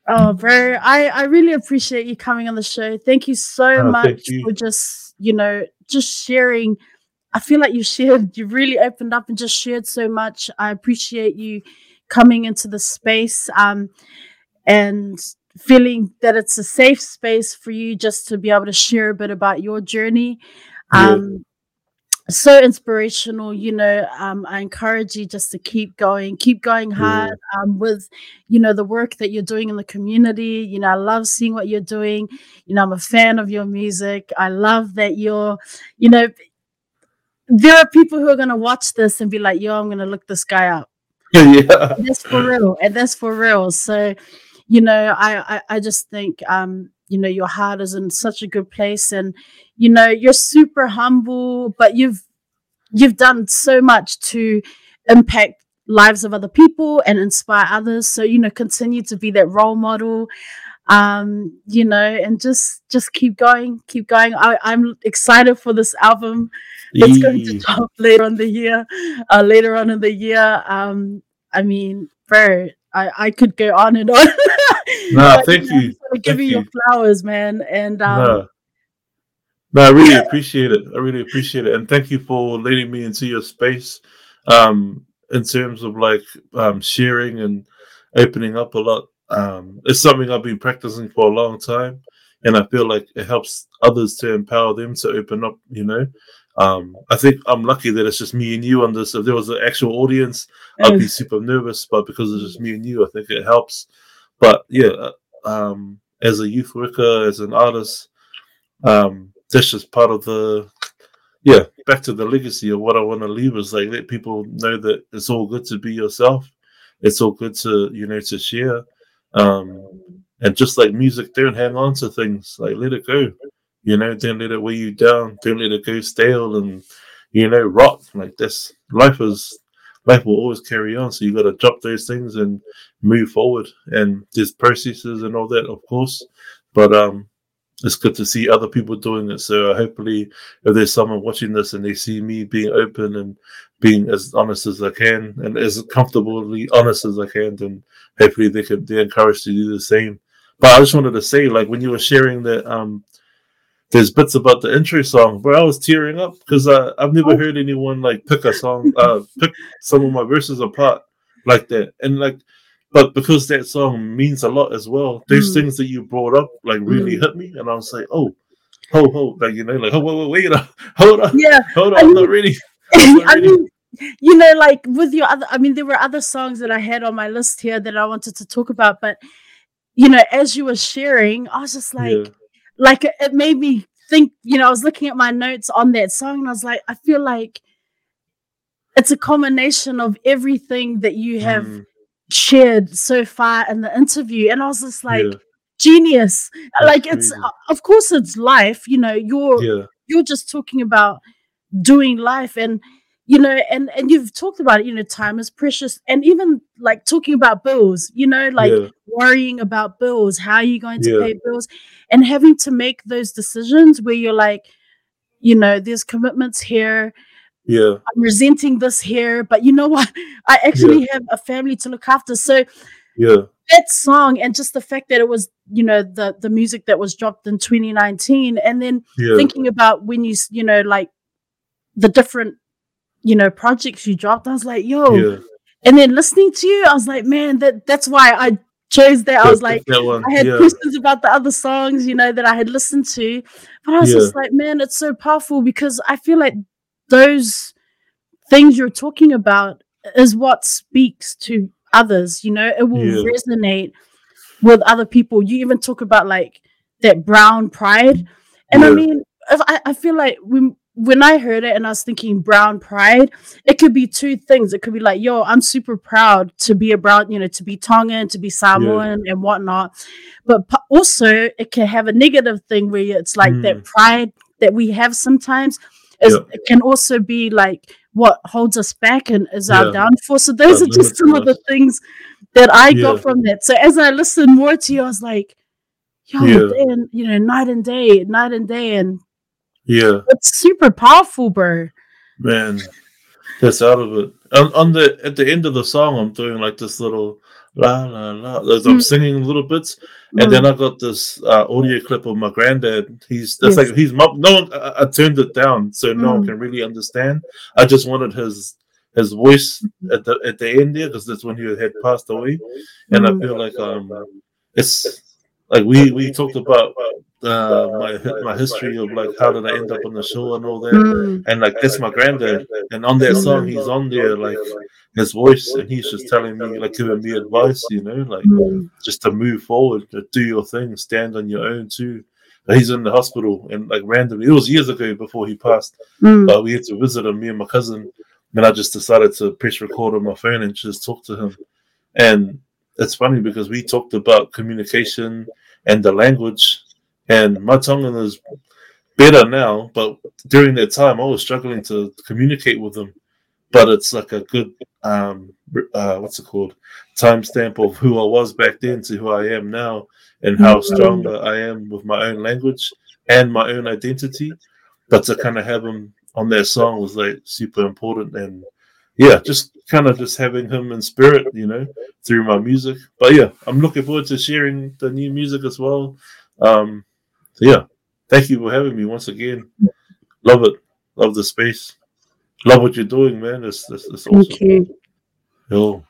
oh, bro, I, I really appreciate you coming on the show. Thank you so Oh, much you. for just, you know, just sharing. I feel like you shared, you really opened up and just shared so much. I appreciate you coming into the space, um, and feeling that it's a safe space for you just to be able to share a bit about your journey. Yeah. So inspirational you know um, i encourage you just to keep going keep going hard um, with you know the work that you're doing in the community. You know i love seeing what you're doing. You know i'm a fan of your music. I love that you're you know there are people who are going to watch this and be like yo i'm going to look this guy up. Yeah. that's for real and that's for real. So you know I, I i just think um you know your heart is in such a good place and you know you're super humble but you've you've done so much to impact lives of other people and inspire others. So you know continue to be that role model um you know and just just keep going keep going. I, i'm excited for this album. It's going to drop later on the year uh later on in the year. Um i mean bro i i could go on and on Nah, But, thank know, you. just wanna give you your flowers man and um no. No, I really appreciate it. I really appreciate it. And thank you for letting me into your space. Um, in terms of like um sharing and opening up a lot. Um, it's something I've been practicing for a long time and I feel like it helps others to empower them to open up, you know. Um, I think I'm lucky that it's just me and you on this. If there was an actual audience, I'd be super nervous, but because it's just me and you, I think it helps. But yeah, uh, um, as a youth worker, as an artist, um, that's just part of the yeah. Back to the legacy of what I want to leave is like let people know that it's all good to be yourself. It's all good to you know to share, um, and just like music, don't hang on to things. Like let it go. You know, don't let it weigh you down. Don't let it go stale and you know rot. Like this, life is life will always carry on. So you got to drop those things and move forward. And there's processes and all that, of course. But um, it's good to see other people doing it. So hopefully, if there's someone watching this and they see me being open and being as honest as I can and as comfortably honest as I can, then hopefully they could they're encouraged to do the same. But I just wanted to say, like when you were sharing that, um, there's bits about the entry song where I was tearing up because uh, I've never heard anyone like pick a song, uh, pick some of my verses apart like that, and like, but because that song means a lot as well, those Mm. things that you brought up like really Mm. hit me, and I was like, oh, hold, hold, like you know, like, oh, wait, wait, wait, hold on, yeah hold I on, I'm not ready. I'm not I mean, you know, like with your other, I mean, there were other songs that I had on my list here that I wanted to talk about, but you know, as you were sharing, I was just like, yeah, like it, made me think. You know, I was looking at my notes on that song, and I was like, I feel like it's a combination of everything that you have Mm, shared so far in the interview, and I was just like, yeah, genius. That's like it's, of course, it's life. You know, you're yeah, you're just talking about doing life and you know and and you've talked about it you know time is precious. And even like talking about bills you know like yeah, worrying about bills how are you going to Yeah. pay bills and having to make those decisions where you're like you know there's commitments here. Yeah, i'm resenting this here but you know what? I actually have a family to look after. So yeah, that song and just the fact that it was you know the the music that was dropped in 2019 and then yeah, thinking about when you you know like the different you know projects you dropped i was like yo. Yeah. and then listening to you i was like man that that's why i chose that. I was like i had yeah, questions about the other songs you know that i had listened to. But i was Yeah. just like man it's so powerful because i feel like those things you're talking about is what speaks to others you know? It will Yeah. resonate with other people. You even talk about like that brown pride. And i mean if I, I feel like when when i heard it and i was thinking brown pride it could be two things it could be like yo i'm super proud to be a brown you know to be tongan to be samoan and whatnot but also it can have a negative thing where it's like that Mm. pride that we have sometimes is, Yeah. it can also be like what holds us back and is our downfall. So those That are just some of the things that I Yeah. got from that. So as I listened more to you, I was like, yo, Yeah. and, you know, night and day, night and day, and Yeah, it's super powerful, bro. man, that's out of it. On, on the at the end of the song, I'm doing like this little la la la. As I'm Mm. singing little bits, Mm. and then I got this uh, audio clip of my granddad. He's that's Yes. like he's no one. I, I turned it down so no one Mm. can really understand. I just wanted his his voice at the at the end there because that's when he had passed away, and Mm. I feel like um it's like we we talked about uh my my history of like how did I end up on the show and all that. Mm. And like that's my granddad, and on that song he's on there like his voice, and he's just telling me like giving me advice, you know, like Mm. just to move forward, to do your thing, stand on your own too. He's in the hospital, and like randomly, it was years ago before he passed. Mm. But we had to visit him, me and my cousin, and I just decided to press record on my phone and just talk to him. And it's funny because we talked about communication and the language, and my tongue is better now, but during that time I was struggling to communicate with them. But it's like a good um uh what's it called timestamp of who I was back then to who I am now and how strong I am with my own language and my own identity. But to kind of have them on that song was like super important and yeah, just kind of just having him in spirit, you know, through my music. But yeah, I'm looking forward to sharing the new music as well. Um, so yeah, thank you for having me once again. Love it. Love the space. Love what you're doing, man. It's, it's, it's awesome. Thank you. Yo.